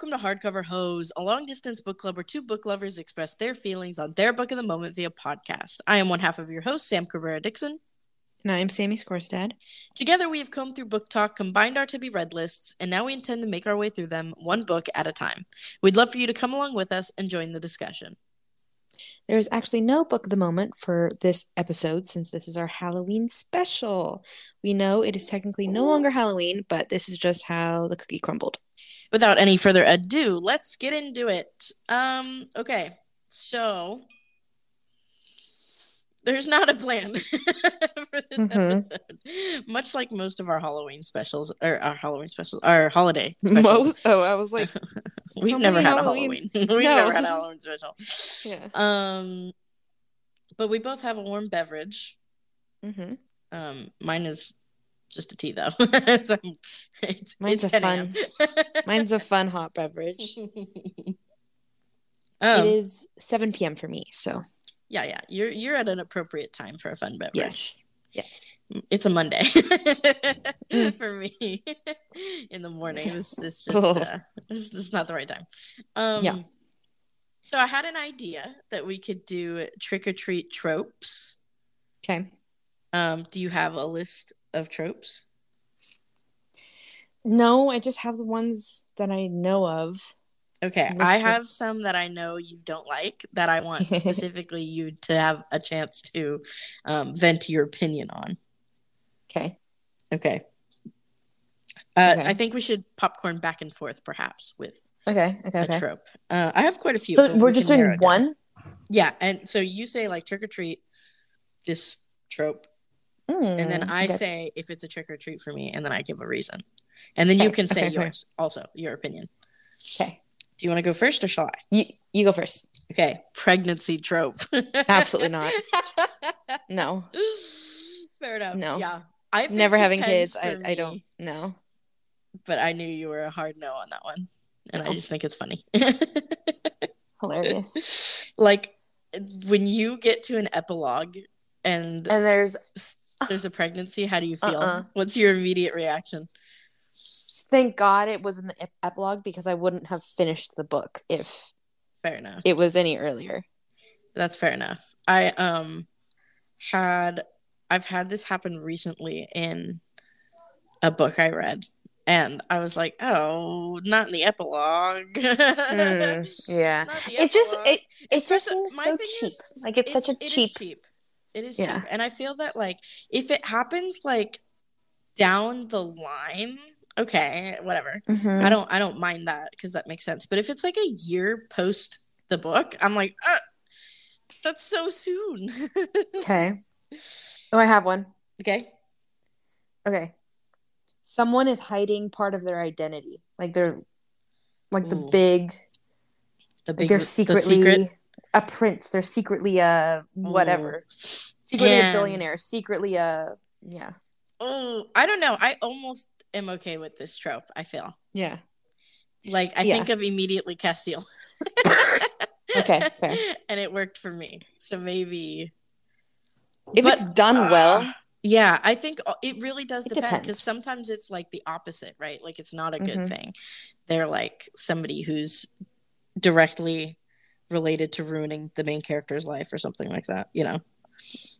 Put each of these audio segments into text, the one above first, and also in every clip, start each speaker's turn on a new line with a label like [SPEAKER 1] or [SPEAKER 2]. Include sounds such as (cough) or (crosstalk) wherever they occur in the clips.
[SPEAKER 1] welcome to Hardcover Hose, a long distance book club where two book lovers express their feelings on their book of the moment via podcast. I am one half of your host, Sam Cabrera Dixon.
[SPEAKER 2] And I'm Sammy Scorstad.
[SPEAKER 1] Together, we have combed through book talk, combined our to be read lists, and now we intend to make our way through them one book at a time. We'd love for you to come along with us and join the discussion.
[SPEAKER 2] There's actually no book of the moment for this episode since this is our Halloween special. We know it is technically no longer Halloween, but this is just how the cookie crumbled.
[SPEAKER 1] Without any further ado, let's get into it. Um, okay, so there's not a plan (laughs) for this
[SPEAKER 2] Mhm.
[SPEAKER 1] episode. Much like most of our Halloween specials, or our Halloween specials, our holiday (laughs) specials.
[SPEAKER 2] Most? Oh, I was like, (laughs)
[SPEAKER 1] We've never had
[SPEAKER 2] Halloween-
[SPEAKER 1] a Halloween. We've
[SPEAKER 2] No.
[SPEAKER 1] never had a Halloween special.
[SPEAKER 2] yeah.
[SPEAKER 1] Um, but we both have a warm beverage.
[SPEAKER 2] hmm
[SPEAKER 1] Um, mine is just a tea though. so it's
[SPEAKER 2] Mine's
[SPEAKER 1] it's
[SPEAKER 2] a
[SPEAKER 1] 10 a.m.
[SPEAKER 2] Mine's a fun hot beverage.
[SPEAKER 1] um,
[SPEAKER 2] it is 7 p.m. for me, so
[SPEAKER 1] yeah, yeah. You're you're at an appropriate time for a fun beverage.
[SPEAKER 2] yes. Yes.
[SPEAKER 1] It's a Monday
[SPEAKER 2] Mm. (laughs)
[SPEAKER 1] for me (laughs) in the morning. This is just (laughs) uh, this, this is not the right time. Um,
[SPEAKER 2] Yeah.
[SPEAKER 1] So I had an idea that we could do trick or treat tropes.
[SPEAKER 2] Okay.
[SPEAKER 1] Um, do you have a list of tropes?
[SPEAKER 2] No, I just have the ones that I know of.
[SPEAKER 1] Okay, I have some that I know you don't like that I want (laughs) specifically you to have a chance to um, vent your opinion on.
[SPEAKER 2] Okay.
[SPEAKER 1] Okay. Uh,
[SPEAKER 2] Okay.
[SPEAKER 1] I think we should popcorn back and forth, perhaps, with
[SPEAKER 2] Okay. Okay.
[SPEAKER 1] a
[SPEAKER 2] Okay.
[SPEAKER 1] trope. Uh, I have quite a few.
[SPEAKER 2] So we're
[SPEAKER 1] we
[SPEAKER 2] just doing
[SPEAKER 1] it down.
[SPEAKER 2] one?
[SPEAKER 1] Yeah, and so you say like trick or treat, this trope, and then
[SPEAKER 2] Mm,
[SPEAKER 1] I
[SPEAKER 2] okay.
[SPEAKER 1] say if it's a trick or treat for me, and then I give a reason, and then you can say yours also, your opinion.
[SPEAKER 2] Okay.
[SPEAKER 1] Do you want to go first or shall I?
[SPEAKER 2] You you go first.
[SPEAKER 1] Okay, pregnancy trope. (laughs)
[SPEAKER 2] Absolutely not. (laughs) No.
[SPEAKER 1] Fair enough.
[SPEAKER 2] No.
[SPEAKER 1] Yeah. I think
[SPEAKER 2] Never having kids. I,
[SPEAKER 1] for
[SPEAKER 2] I don't
[SPEAKER 1] me,
[SPEAKER 2] know.
[SPEAKER 1] But I knew you were a hard no on that one, and I
[SPEAKER 2] oh.
[SPEAKER 1] just think it's funny.
[SPEAKER 2] Hilarious. (laughs)
[SPEAKER 1] like when you get to an epilogue and
[SPEAKER 2] And there's
[SPEAKER 1] there's a pregnancy, how do you feel?
[SPEAKER 2] Uh-uh.
[SPEAKER 1] What's your immediate reaction?
[SPEAKER 2] Thank God it was in the ep- epilogue because I wouldn't have finished the book if
[SPEAKER 1] Fair enough.
[SPEAKER 2] it was any earlier.
[SPEAKER 1] That's fair enough. I um had I've had this happen recently in a book I read. And I was like, "Oh, not in the epilogue."
[SPEAKER 2] Mm, (laughs) yeah.
[SPEAKER 1] The
[SPEAKER 2] It just it it just
[SPEAKER 1] Especially-
[SPEAKER 2] seems
[SPEAKER 1] my
[SPEAKER 2] so
[SPEAKER 1] thing
[SPEAKER 2] cheap.
[SPEAKER 1] is,
[SPEAKER 2] like it's, such a
[SPEAKER 1] it
[SPEAKER 2] cheap.
[SPEAKER 1] cheap. It is
[SPEAKER 2] Yeah.
[SPEAKER 1] cheap, and I feel that like if it happens like down the line, okay, whatever.
[SPEAKER 2] Mhm.
[SPEAKER 1] I don't I don't mind that because that makes sense. But if it's like a year post the book, I'm like, uh, that's so soon. (laughs)
[SPEAKER 2] Okay. Oh, I have one.
[SPEAKER 1] okay.
[SPEAKER 2] Okay. Someone is hiding part of their identity. Like they're like the big
[SPEAKER 1] The
[SPEAKER 2] like
[SPEAKER 1] big
[SPEAKER 2] they're
[SPEAKER 1] the
[SPEAKER 2] secretly
[SPEAKER 1] secret.
[SPEAKER 2] a prince. They're secretly a whatever. Secretly
[SPEAKER 1] And-
[SPEAKER 2] a billionaire. Secretly a yeah.
[SPEAKER 1] Oh, I don't know. I almost am okay with this trope. I feel
[SPEAKER 2] Yeah.
[SPEAKER 1] like I
[SPEAKER 2] Yeah.
[SPEAKER 1] think of immediately Casteel. (laughs)
[SPEAKER 2] Okay, fair. (laughs)
[SPEAKER 1] and it worked for me. So maybe
[SPEAKER 2] If
[SPEAKER 1] But,
[SPEAKER 2] it's done
[SPEAKER 1] uh,
[SPEAKER 2] well,
[SPEAKER 1] Yeah, I think uh, it really does
[SPEAKER 2] It
[SPEAKER 1] depend because sometimes it's like the opposite, right? Like it's not a good
[SPEAKER 2] Mhm.
[SPEAKER 1] thing. They're like somebody who's directly related to ruining the main character's life or something like that. You know,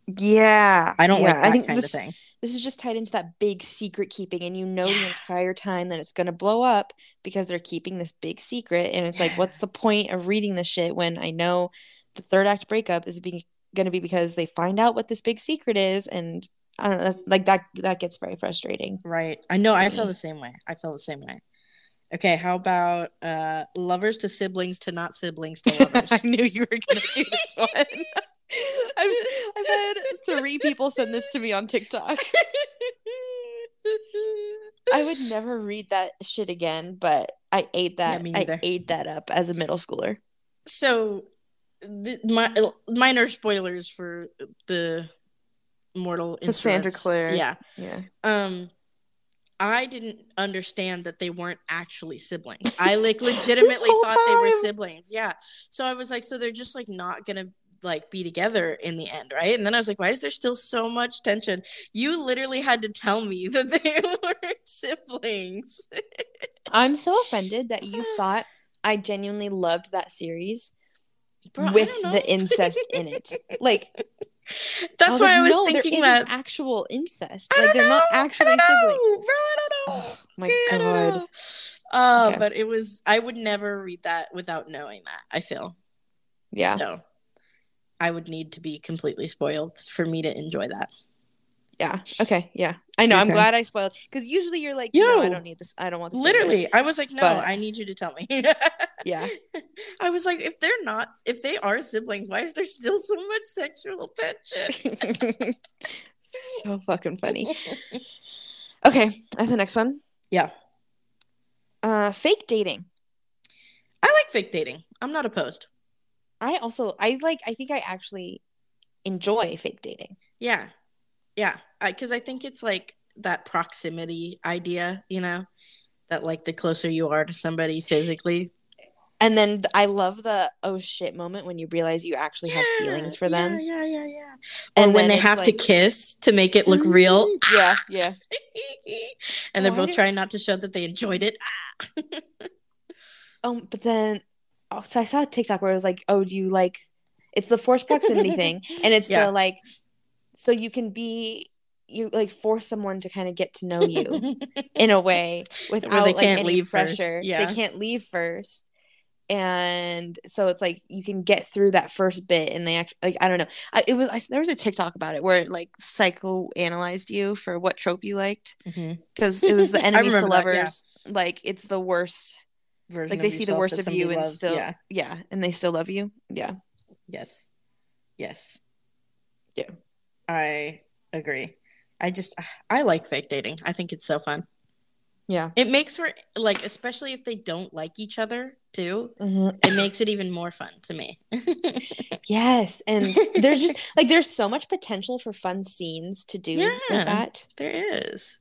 [SPEAKER 2] yeah.
[SPEAKER 1] I don't
[SPEAKER 2] yeah.
[SPEAKER 1] like that
[SPEAKER 2] I think
[SPEAKER 1] kind
[SPEAKER 2] this,
[SPEAKER 1] of thing.
[SPEAKER 2] This is just tied into that big secret keeping, and you know the entire time that it's gonna blow up because they're keeping this big secret, and it's like, what's the point of reading this shit when I know the third act breakup is being gonna be because they find out what this big secret is, and I don't know, like that that gets very frustrating.
[SPEAKER 1] Right. I know. I feel
[SPEAKER 2] Mm.
[SPEAKER 1] the same way. I feel the same way. Okay. How about uh lovers to siblings to not siblings to (laughs) lovers?
[SPEAKER 2] I knew you were gonna do this one. (laughs) I've, I've had three people send this to me on TikTok. (laughs) I would never read that shit again, but I ate that.
[SPEAKER 1] me
[SPEAKER 2] I ate that up as a middle schooler.
[SPEAKER 1] so th- my minor spoilers for the mortal
[SPEAKER 2] Cassandra. Clare.
[SPEAKER 1] yeah
[SPEAKER 2] Yeah.
[SPEAKER 1] um i didn't understand that they weren't actually siblings. (laughs) I like legitimately thought they were siblings. Yeah. So i was like so they're just like not gonna like be together in the end right? And then i was like why is there still so much tension? You literally had to tell me (laughs) that they weren't siblings.
[SPEAKER 2] I'm so (laughs) offended that you thought I genuinely loved that series
[SPEAKER 1] Bro,
[SPEAKER 2] with the incest in it. Like (laughs)
[SPEAKER 1] That's why I was
[SPEAKER 2] no,
[SPEAKER 1] thinking that.
[SPEAKER 2] actual incest.
[SPEAKER 1] I
[SPEAKER 2] like
[SPEAKER 1] don't
[SPEAKER 2] they're not
[SPEAKER 1] know,
[SPEAKER 2] actually
[SPEAKER 1] I don't
[SPEAKER 2] siblings.
[SPEAKER 1] bro, I don't know.
[SPEAKER 2] Oh my
[SPEAKER 1] I
[SPEAKER 2] god.
[SPEAKER 1] Uh,
[SPEAKER 2] Okay.
[SPEAKER 1] but it was. I would never read that without knowing that. I feel
[SPEAKER 2] Yeah.
[SPEAKER 1] so. I would need to be completely spoiled for me to enjoy that.
[SPEAKER 2] Yeah. Okay. Yeah. I know. I'm glad I spoiled because usually you're like, no, I don't need this. I don't want this.
[SPEAKER 1] Literally, I was like, no,
[SPEAKER 2] But-
[SPEAKER 1] I need you to tell me. (laughs)
[SPEAKER 2] Yeah.
[SPEAKER 1] I was like, if they're not, if they are siblings, why is there still so much sexual tension? (laughs)
[SPEAKER 2] so fucking funny. (laughs) Okay. That's the next one.
[SPEAKER 1] Yeah.
[SPEAKER 2] Uh, fake dating.
[SPEAKER 1] I like fake dating. I'm not opposed.
[SPEAKER 2] I also I like. I think I actually enjoy fake dating.
[SPEAKER 1] Yeah. Yeah. Because I, think it's like that proximity idea, you know, that like the closer you are to somebody physically.
[SPEAKER 2] And then th- I love the oh shit moment when you realize you actually have feelings for them.
[SPEAKER 1] Yeah, yeah, yeah, yeah.
[SPEAKER 2] And
[SPEAKER 1] or when they have to kiss to make it look real.
[SPEAKER 2] Yeah, yeah. (laughs)
[SPEAKER 1] and they're
[SPEAKER 2] Why
[SPEAKER 1] both trying not to show that they enjoyed it. (laughs)
[SPEAKER 2] Um, but then oh, so I saw a TikTok where it was like, oh, do you like? It's the forced proximity thing, and it's (laughs)
[SPEAKER 1] Yeah.
[SPEAKER 2] the like, so you can be you like force someone to kind of get to know you (laughs) in a way without
[SPEAKER 1] they
[SPEAKER 2] like,
[SPEAKER 1] can't
[SPEAKER 2] any
[SPEAKER 1] leave first.
[SPEAKER 2] pressure.
[SPEAKER 1] Yeah.
[SPEAKER 2] They can't leave first. And so it's like you can get through that first bit, and they actually like I don't know. I, it was I, there was a TikTok about it where it like psychoanalyzed you for what trope you liked
[SPEAKER 1] mm-hmm.
[SPEAKER 2] because it was the (laughs) enemies to
[SPEAKER 1] that, yeah.
[SPEAKER 2] lovers. Like it's the worst.
[SPEAKER 1] Version
[SPEAKER 2] Like they see the worst of you and
[SPEAKER 1] loves.
[SPEAKER 2] still
[SPEAKER 1] Yeah.
[SPEAKER 2] yeah, and they still love you. Yeah.
[SPEAKER 1] Yes. Yes.
[SPEAKER 2] Yeah.
[SPEAKER 1] I agree. I just I like fake dating. I think it's so fun.
[SPEAKER 2] Yeah.
[SPEAKER 1] It makes for like especially if they don't like each other too.
[SPEAKER 2] Mm-hmm.
[SPEAKER 1] It makes it even more fun to me. (laughs)
[SPEAKER 2] Yes, and (laughs) there's just like there's so much potential for fun scenes to do
[SPEAKER 1] Yeah.
[SPEAKER 2] with that.
[SPEAKER 1] there is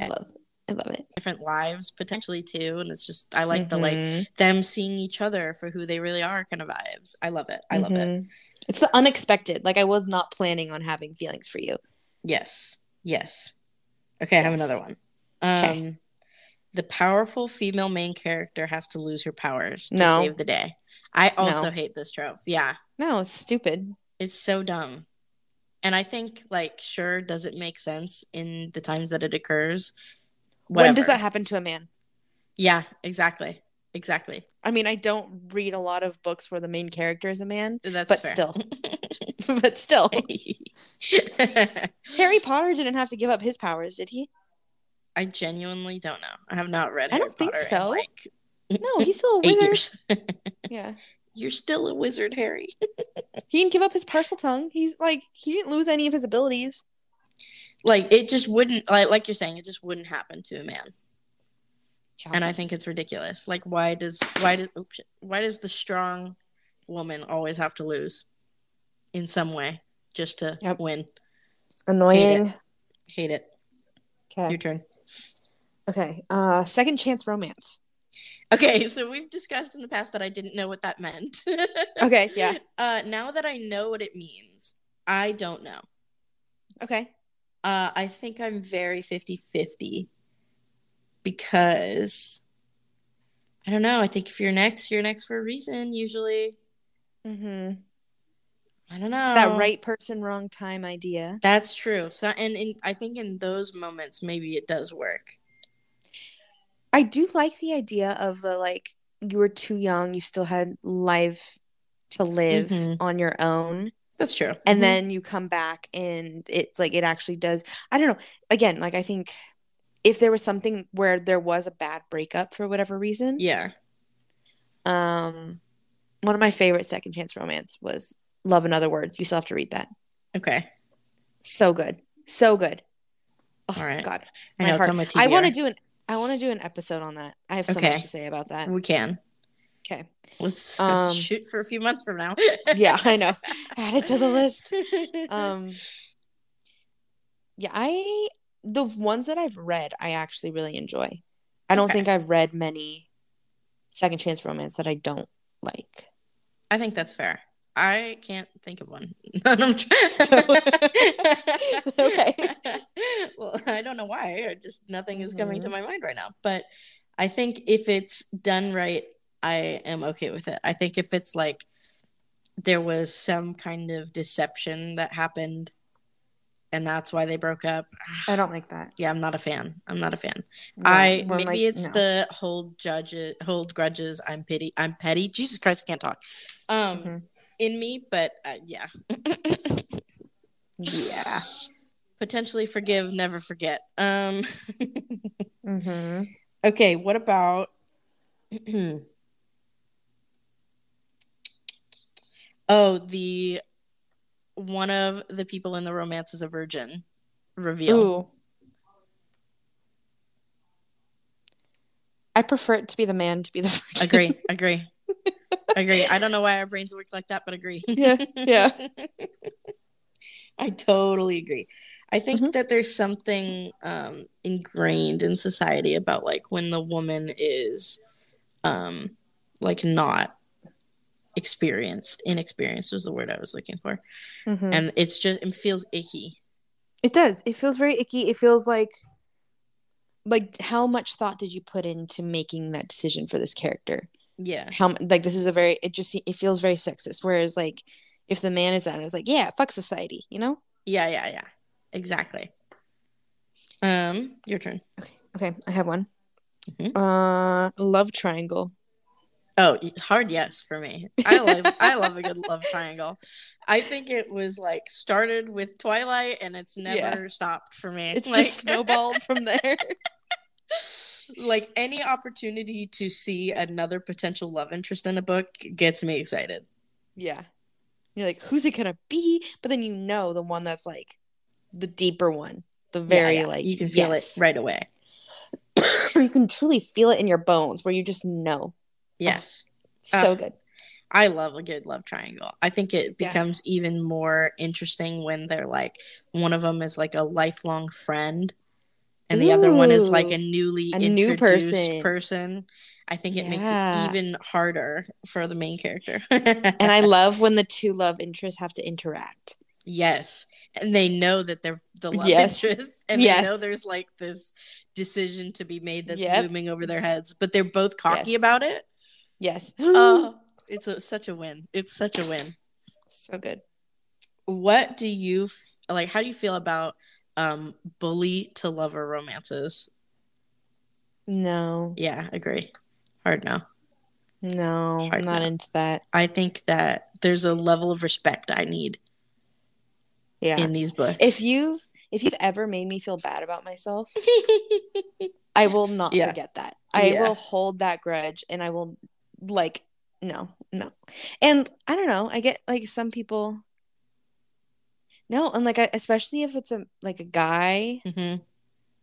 [SPEAKER 2] I love, I love it.
[SPEAKER 1] different lives potentially too, and it's just I like the like
[SPEAKER 2] Mhm.
[SPEAKER 1] them seeing each other for who they really are kind of vibes. I love it. I love it.
[SPEAKER 2] Mhm. It's the unexpected. Like I was not planning on having feelings for you.
[SPEAKER 1] Yes. Yes. Okay, I have another one.
[SPEAKER 2] Okay.
[SPEAKER 1] Um the powerful female main character has to lose her powers to
[SPEAKER 2] No.
[SPEAKER 1] save the day. I also
[SPEAKER 2] No.
[SPEAKER 1] hate this trope. Yeah.
[SPEAKER 2] No, it's stupid.
[SPEAKER 1] It's so dumb. And I think like sure does it make sense in the times that it occurs?
[SPEAKER 2] When does that happen to a man?
[SPEAKER 1] Yeah, exactly. Exactly.
[SPEAKER 2] I mean, I don't read a lot of books where the main character is a man,
[SPEAKER 1] That's
[SPEAKER 2] but
[SPEAKER 1] fair.
[SPEAKER 2] still, (laughs) (laughs) but still, (laughs) Harry Potter didn't have to give up his powers, did he?
[SPEAKER 1] I genuinely don't know. I have not read
[SPEAKER 2] I
[SPEAKER 1] Harry
[SPEAKER 2] don't think
[SPEAKER 1] Potter
[SPEAKER 2] so.
[SPEAKER 1] like
[SPEAKER 2] No, he's still a wizard. Yeah,
[SPEAKER 1] You're still a wizard, Harry.
[SPEAKER 2] he didn't give up his Parseltongue. He's like he didn't lose any of his abilities.
[SPEAKER 1] Like it just wouldn't like like you're saying it just wouldn't happen to a man and i think it's ridiculous like why does why does oops, why does the strong woman always have to lose in some way just to
[SPEAKER 2] Yep.
[SPEAKER 1] win
[SPEAKER 2] annoying.
[SPEAKER 1] hate it
[SPEAKER 2] Okay.
[SPEAKER 1] your turn
[SPEAKER 2] Okay. Uh, second chance romance.
[SPEAKER 1] okay so we've discussed in the past that i didn't know what that meant (laughs)
[SPEAKER 2] Okay. Yeah.
[SPEAKER 1] uh now that i know what it means i don't know
[SPEAKER 2] Okay.
[SPEAKER 1] Uh i think i'm very 50-50 because i don't know i think if you're next you're next for a reason usually
[SPEAKER 2] Mm-hmm.
[SPEAKER 1] I don't know.
[SPEAKER 2] That right person, wrong time idea.
[SPEAKER 1] That's true. So, and in, I think in those moments, maybe it does work.
[SPEAKER 2] I do like the idea of the like you were too young, you still had life to live
[SPEAKER 1] Mhm.
[SPEAKER 2] on your own,
[SPEAKER 1] That's true.
[SPEAKER 2] and
[SPEAKER 1] Mhm.
[SPEAKER 2] then you come back and it's like it actually does. I don't know. Again, like I think if there was something where there was a bad breakup for whatever reason,
[SPEAKER 1] yeah.
[SPEAKER 2] um, one of my favorite second chance romance was Love and Other Words. You still have to read that.
[SPEAKER 1] Okay.
[SPEAKER 2] So good, so good. Oh,
[SPEAKER 1] All right.
[SPEAKER 2] God,
[SPEAKER 1] I
[SPEAKER 2] my
[SPEAKER 1] know it's on my TBR.
[SPEAKER 2] I want to do an. I want to do an episode on that. I have so
[SPEAKER 1] Okay.
[SPEAKER 2] much to say about that.
[SPEAKER 1] We can.
[SPEAKER 2] Okay.
[SPEAKER 1] Let's,
[SPEAKER 2] Um,
[SPEAKER 1] let's shoot for a few months from now. (laughs)
[SPEAKER 2] Yeah, I know. (laughs) Add it to the list. (laughs) Um Yeah, I the ones that I've read, I actually really enjoy. I don't
[SPEAKER 1] Okay.
[SPEAKER 2] think I've read many second chance romance that I don't like.
[SPEAKER 1] I think that's fair. I can't think of one. I'm trying.
[SPEAKER 2] Okay.
[SPEAKER 1] Well, I don't know why. I just nothing is coming to
[SPEAKER 2] Mhm.
[SPEAKER 1] my mind right now. But I think if it's done right, I am okay with it. I think if it's like there was some kind of deception that happened and that's why they broke up.
[SPEAKER 2] I don't like that.
[SPEAKER 1] Yeah, I'm not a fan. I'm not a fan. I maybe
[SPEAKER 2] like,
[SPEAKER 1] it's
[SPEAKER 2] no.
[SPEAKER 1] the hold judges, hold grudges. I'm pity. I'm petty. Jesus Christ, I can't talk. Um,
[SPEAKER 2] Mhm.
[SPEAKER 1] in me, but uh, yeah.
[SPEAKER 2] Yeah. (laughs)
[SPEAKER 1] Potentially forgive, never forget. Um. (laughs)
[SPEAKER 2] Mm-hmm.
[SPEAKER 1] okay, what about? (clears throat) oh, the one of the people in the romance is a virgin reveal.
[SPEAKER 2] Ooh. I prefer it to be the man to be the virgin.
[SPEAKER 1] Agree, (laughs) agree, agree. I don't know why our brains work like that, but agree.
[SPEAKER 2] Yeah, yeah. (laughs)
[SPEAKER 1] I totally agree. I think
[SPEAKER 2] Mhm.
[SPEAKER 1] that there's something um, ingrained in society about like when the woman is um, like not experienced, inexperienced was the word I was looking for,
[SPEAKER 2] Mhm.
[SPEAKER 1] and it's just it feels icky.
[SPEAKER 2] It does. It feels very icky. It feels like like how much thought did you put into making that decision for this character?
[SPEAKER 1] Yeah,
[SPEAKER 2] How like this is a very it just it feels very sexist. Whereas like if the man is on it's like yeah, fuck society, you know?
[SPEAKER 1] yeah, yeah, yeah. Exactly. Um, your turn.
[SPEAKER 2] Okay, okay. I have one.
[SPEAKER 1] Mhm.
[SPEAKER 2] Uh, love triangle.
[SPEAKER 1] Oh, hard yes for me. (laughs) I love I love a good love triangle. I think it was like started with Twilight and it's never
[SPEAKER 2] Yeah.
[SPEAKER 1] stopped for me.
[SPEAKER 2] It's (laughs)
[SPEAKER 1] like,
[SPEAKER 2] just snowballed from there. (laughs)
[SPEAKER 1] like any opportunity to see another potential love interest in a book gets me excited.
[SPEAKER 2] Yeah. You're like, who's it gonna be? But then you know the one that's like the deeper one. The
[SPEAKER 1] Yeah,
[SPEAKER 2] very
[SPEAKER 1] yeah.
[SPEAKER 2] like
[SPEAKER 1] you can feel
[SPEAKER 2] yes.
[SPEAKER 1] it right away. (clears throat)
[SPEAKER 2] you can truly feel it in your bones where you just know.
[SPEAKER 1] Yes.
[SPEAKER 2] So
[SPEAKER 1] Uh,
[SPEAKER 2] good.
[SPEAKER 1] I love a good love triangle. I think it
[SPEAKER 2] Yeah.
[SPEAKER 1] becomes even more interesting when they're like one of them is like a lifelong friend and the other one is like a newly
[SPEAKER 2] A new
[SPEAKER 1] introduced
[SPEAKER 2] person.
[SPEAKER 1] person. I think it makes it even harder for the main character.
[SPEAKER 2] And I (laughs) love when the two love interests have to interact.
[SPEAKER 1] yes, and they know that they're the love
[SPEAKER 2] Yes.
[SPEAKER 1] interest, and
[SPEAKER 2] Yes.
[SPEAKER 1] they know there's like this decision to be made that's
[SPEAKER 2] Yep.
[SPEAKER 1] looming over their heads, but they're both cocky
[SPEAKER 2] Yes.
[SPEAKER 1] about it.
[SPEAKER 2] Yes.
[SPEAKER 1] Oh, (gasps) it's a, such a win! It's such a win.
[SPEAKER 2] so good.
[SPEAKER 1] what do you f- like how do you feel about um bully to lover romances
[SPEAKER 2] No.
[SPEAKER 1] yeah agree hard no
[SPEAKER 2] No.
[SPEAKER 1] Hard
[SPEAKER 2] I'm not
[SPEAKER 1] no.
[SPEAKER 2] into that.
[SPEAKER 1] i think that there's a level of respect i need
[SPEAKER 2] Yeah.
[SPEAKER 1] in these books
[SPEAKER 2] if you've if you've ever made me feel bad about myself, (laughs) I will not
[SPEAKER 1] Yeah.
[SPEAKER 2] forget that. I
[SPEAKER 1] Yeah.
[SPEAKER 2] will hold that grudge and I will like no, no. And I don't know, I get like some people No, and like I, especially if it's a like a guy
[SPEAKER 1] Mhm.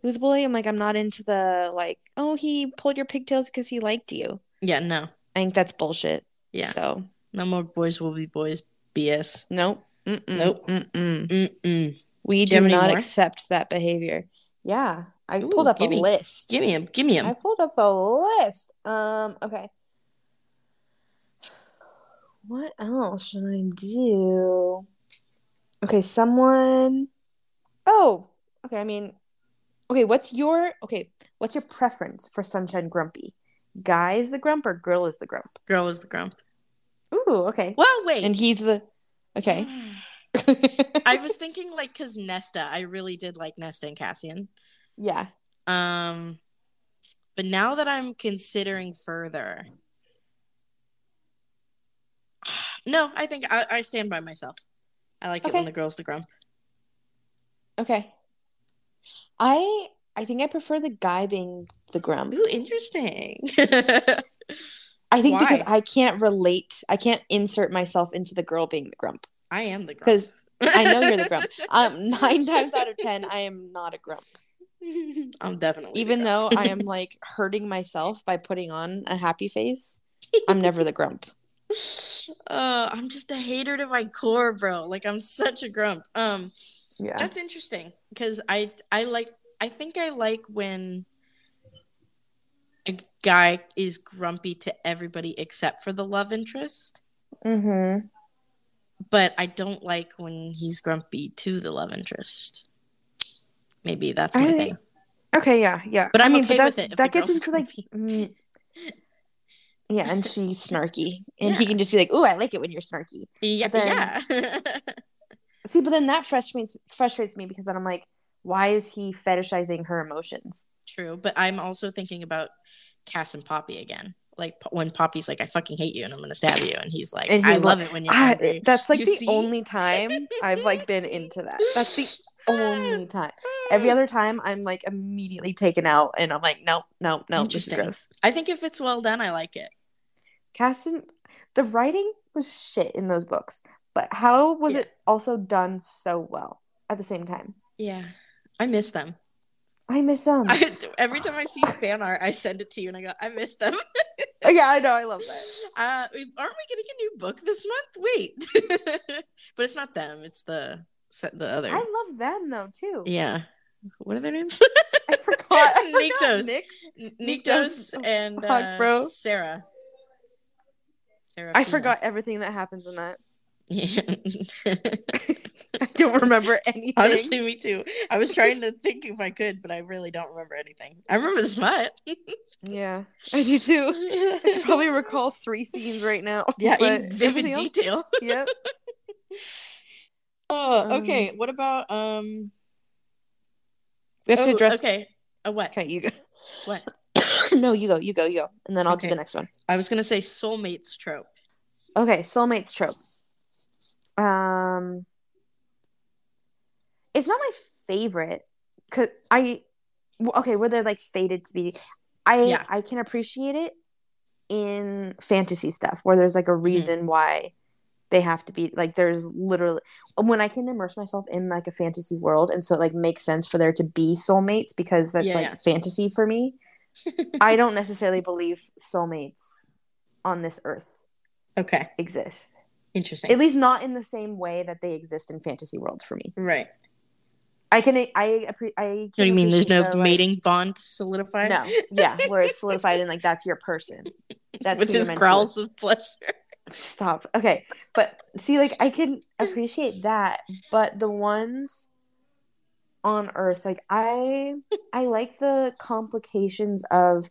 [SPEAKER 2] who's a bully, I'm like I'm not into the like, oh, he pulled your pigtails because he liked you.
[SPEAKER 1] yeah no
[SPEAKER 2] I think that's bullshit.
[SPEAKER 1] yeah
[SPEAKER 2] So,
[SPEAKER 1] no more boys will be boys bs
[SPEAKER 2] nope. Mm-mm,
[SPEAKER 1] Nope.
[SPEAKER 2] Mm-mm.
[SPEAKER 1] Mm-mm.
[SPEAKER 2] We
[SPEAKER 1] Do
[SPEAKER 2] do, not accept that behavior. Yeah. I
[SPEAKER 1] Ooh,
[SPEAKER 2] pulled up a
[SPEAKER 1] me-
[SPEAKER 2] list.
[SPEAKER 1] give me him give me him
[SPEAKER 2] I pulled up a list. Um, okay. What else should I do? Okay, someone. Oh, okay. I mean, okay. What's your okay? What's your preference for Sunshine Grumpy? Guy is the grump or girl is the grump?
[SPEAKER 1] girl is the grump
[SPEAKER 2] Ooh, okay.
[SPEAKER 1] well wait
[SPEAKER 2] And he's the okay. (sighs)
[SPEAKER 1] i was (laughs) thinking like because nesta i really did like nesta and cassian
[SPEAKER 2] yeah.
[SPEAKER 1] Um, but now that I'm considering further, no, I think I, I stand by myself. I like it when the girl's the grump.
[SPEAKER 2] Okay. I I think I prefer the guy being the grump.
[SPEAKER 1] Ooh, interesting. (laughs)
[SPEAKER 2] I think because I can't relate, I can't insert myself into the girl being the grump
[SPEAKER 1] I am the grump.
[SPEAKER 2] because I know you're the (laughs) grump. Um, nine times out of ten, I am not a grump. (laughs)
[SPEAKER 1] I'm definitely
[SPEAKER 2] Even though. I am like hurting myself by putting on a happy face, I'm never the grump.
[SPEAKER 1] Uh, I'm just a hater to my core, bro. Like I'm such a grump. Um,
[SPEAKER 2] Yeah.
[SPEAKER 1] That's interesting because I I like I think I like when a guy is grumpy to everybody except for the love interest,
[SPEAKER 2] Mm-hmm.
[SPEAKER 1] but I don't like when he's grumpy to the love interest. Maybe that's my
[SPEAKER 2] I-
[SPEAKER 1] thing.
[SPEAKER 2] Okay, yeah, yeah.
[SPEAKER 1] But I'm
[SPEAKER 2] I mean,
[SPEAKER 1] okay with it
[SPEAKER 2] that gets into like, mm, yeah, and she's (laughs) snarky, and he can just be like, "Oh, I like it when you're snarky."
[SPEAKER 1] Yeah,
[SPEAKER 2] then-
[SPEAKER 1] yeah. (laughs)
[SPEAKER 2] See, but then that frustrates frustrates me because then I'm like, why is he fetishizing her emotions?
[SPEAKER 1] True, but I'm also thinking about Cass and Poppy again. Like when Poppy's like, "I fucking hate you and I'm gonna stab you," and he's like,
[SPEAKER 2] And he
[SPEAKER 1] "I
[SPEAKER 2] lo-
[SPEAKER 1] love it when you're angry."
[SPEAKER 2] that's like
[SPEAKER 1] You
[SPEAKER 2] the
[SPEAKER 1] see?
[SPEAKER 2] only time I've like been (laughs) into that. That's the only time. Every other time, I'm like immediately taken out, and I'm like, nope, nope, nope. This is gross.
[SPEAKER 1] I think if it's well done, I like it.
[SPEAKER 2] Caston, the writing was shit in those books, but how was
[SPEAKER 1] Yeah.
[SPEAKER 2] it also done so well at the same time?
[SPEAKER 1] Yeah, I miss them.
[SPEAKER 2] I miss them.
[SPEAKER 1] I, every time I see (laughs) fan art, I send it to you, and I go, "I miss them." (laughs)
[SPEAKER 2] yeah, I know. I love that.
[SPEAKER 1] Uh, aren't we getting a new book this month? Wait, (laughs) but it's not them. It's the the other.
[SPEAKER 2] I love them though too.
[SPEAKER 1] yeah, what are their names?
[SPEAKER 2] I forgot. I
[SPEAKER 1] Nyktos.
[SPEAKER 2] Nick. Nyktos.
[SPEAKER 1] Nyktos and
[SPEAKER 2] Fuck,
[SPEAKER 1] uh. Sera.
[SPEAKER 2] I forgot everything that happens in that.
[SPEAKER 1] Yeah. (laughs)
[SPEAKER 2] I don't remember (laughs) anything.
[SPEAKER 1] Honestly, me too. I was trying to think if I could, but I really don't remember anything. I remember the smut. (laughs)
[SPEAKER 2] yeah, I do too. I could probably recall three scenes right now.
[SPEAKER 1] yeah,
[SPEAKER 2] but
[SPEAKER 1] in vivid detail.
[SPEAKER 2] Yep.
[SPEAKER 1] Oh,
[SPEAKER 2] Um,
[SPEAKER 1] okay. What about um?
[SPEAKER 2] We have to
[SPEAKER 1] oh,
[SPEAKER 2] address.
[SPEAKER 1] Okay, a what?
[SPEAKER 2] Okay, you go.
[SPEAKER 1] What? (laughs)
[SPEAKER 2] no, you go. You go. You go. And then I'll do the next one.
[SPEAKER 1] I was gonna say soulmates trope.
[SPEAKER 2] Okay, soulmates trope. Um, it's not my favorite because I okay, where they're like fated to be. I
[SPEAKER 1] Yeah.
[SPEAKER 2] I can appreciate it in fantasy stuff where there's like
[SPEAKER 1] Mm-hmm.
[SPEAKER 2] a reason why they have to be like there's literally when I can immerse myself in like a fantasy world and so it like makes sense for there to be soulmates because that's
[SPEAKER 1] Yeah,
[SPEAKER 2] like
[SPEAKER 1] yeah.
[SPEAKER 2] fantasy for me. (laughs) I don't necessarily believe soulmates on this earth
[SPEAKER 1] Okay,
[SPEAKER 2] exist.
[SPEAKER 1] interesting.
[SPEAKER 2] At least not in the same way that they exist in fantasy worlds for me.
[SPEAKER 1] right.
[SPEAKER 2] I can I appre- I.
[SPEAKER 1] What do you mean? There's no
[SPEAKER 2] appreciate like-
[SPEAKER 1] mating bond solidified?
[SPEAKER 2] No, yeah, (laughs) where it's solidified and like that's your person. That's
[SPEAKER 1] with
[SPEAKER 2] who
[SPEAKER 1] his
[SPEAKER 2] meant to
[SPEAKER 1] growls of pleasure.
[SPEAKER 2] Stop. Okay, but see, like I can appreciate that, but the ones on Earth, like I, I like the complications of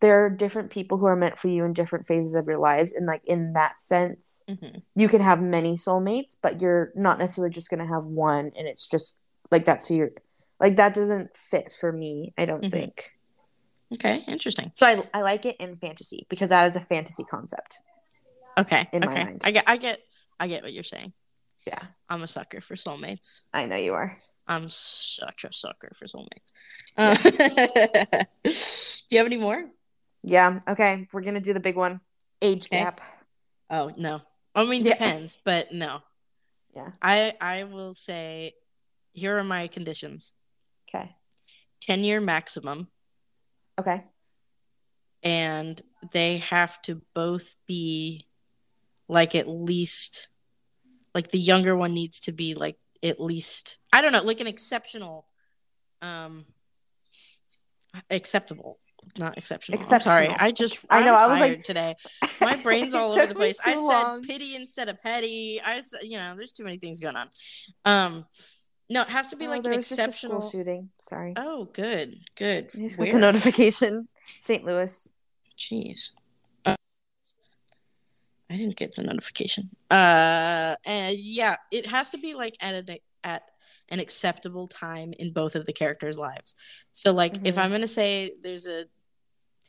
[SPEAKER 2] there are different people who are meant for you in different phases of your lives, and like in that sense,
[SPEAKER 1] Mhm.
[SPEAKER 2] you can have many soulmates, but you're not necessarily just gonna have one, and it's just like that's who you're. Like that doesn't fit for me. I don't
[SPEAKER 1] Mhm.
[SPEAKER 2] think.
[SPEAKER 1] Okay, interesting.
[SPEAKER 2] So I, I like it in fantasy because that is a fantasy concept.
[SPEAKER 1] Okay,
[SPEAKER 2] In my
[SPEAKER 1] okay.
[SPEAKER 2] mind.
[SPEAKER 1] I get, I get, I get what you're saying.
[SPEAKER 2] Yeah,
[SPEAKER 1] I'm a sucker for soulmates.
[SPEAKER 2] I know you are.
[SPEAKER 1] I'm such a sucker for soulmates. Uh, (laughs) do you have any more?
[SPEAKER 2] Yeah. Okay. We're gonna do the big one. Age
[SPEAKER 1] Okay.
[SPEAKER 2] gap.
[SPEAKER 1] Oh no. I mean,
[SPEAKER 2] Yeah.
[SPEAKER 1] depends, but no. (laughs)
[SPEAKER 2] Yeah.
[SPEAKER 1] I I will say, here are my conditions:
[SPEAKER 2] Okay.
[SPEAKER 1] ten year maximum,
[SPEAKER 2] Okay.
[SPEAKER 1] and they have to both be like at least like the younger one needs to be like at least I don't know, like an exceptional um acceptable. Not exceptional. I'm sorry. I just
[SPEAKER 2] I know,
[SPEAKER 1] I'm
[SPEAKER 2] I was like-
[SPEAKER 1] today. (laughs) My brain's all over the place. I said
[SPEAKER 2] long.
[SPEAKER 1] pity instead of petty. I said, you know, there's too many things going on. Um no, it has to be
[SPEAKER 2] Oh,
[SPEAKER 1] like an
[SPEAKER 2] was just a
[SPEAKER 1] exceptional
[SPEAKER 2] shooting. Sorry.
[SPEAKER 1] Oh, good. Good. Where?
[SPEAKER 2] the notification. St. Louis.
[SPEAKER 1] Jeez. I didn't get the notification. Uh, and yeah, it has to be like at a, at an acceptable time in both of the characters' lives. So, like, if
[SPEAKER 2] Mhm.
[SPEAKER 1] I'm gonna say there's a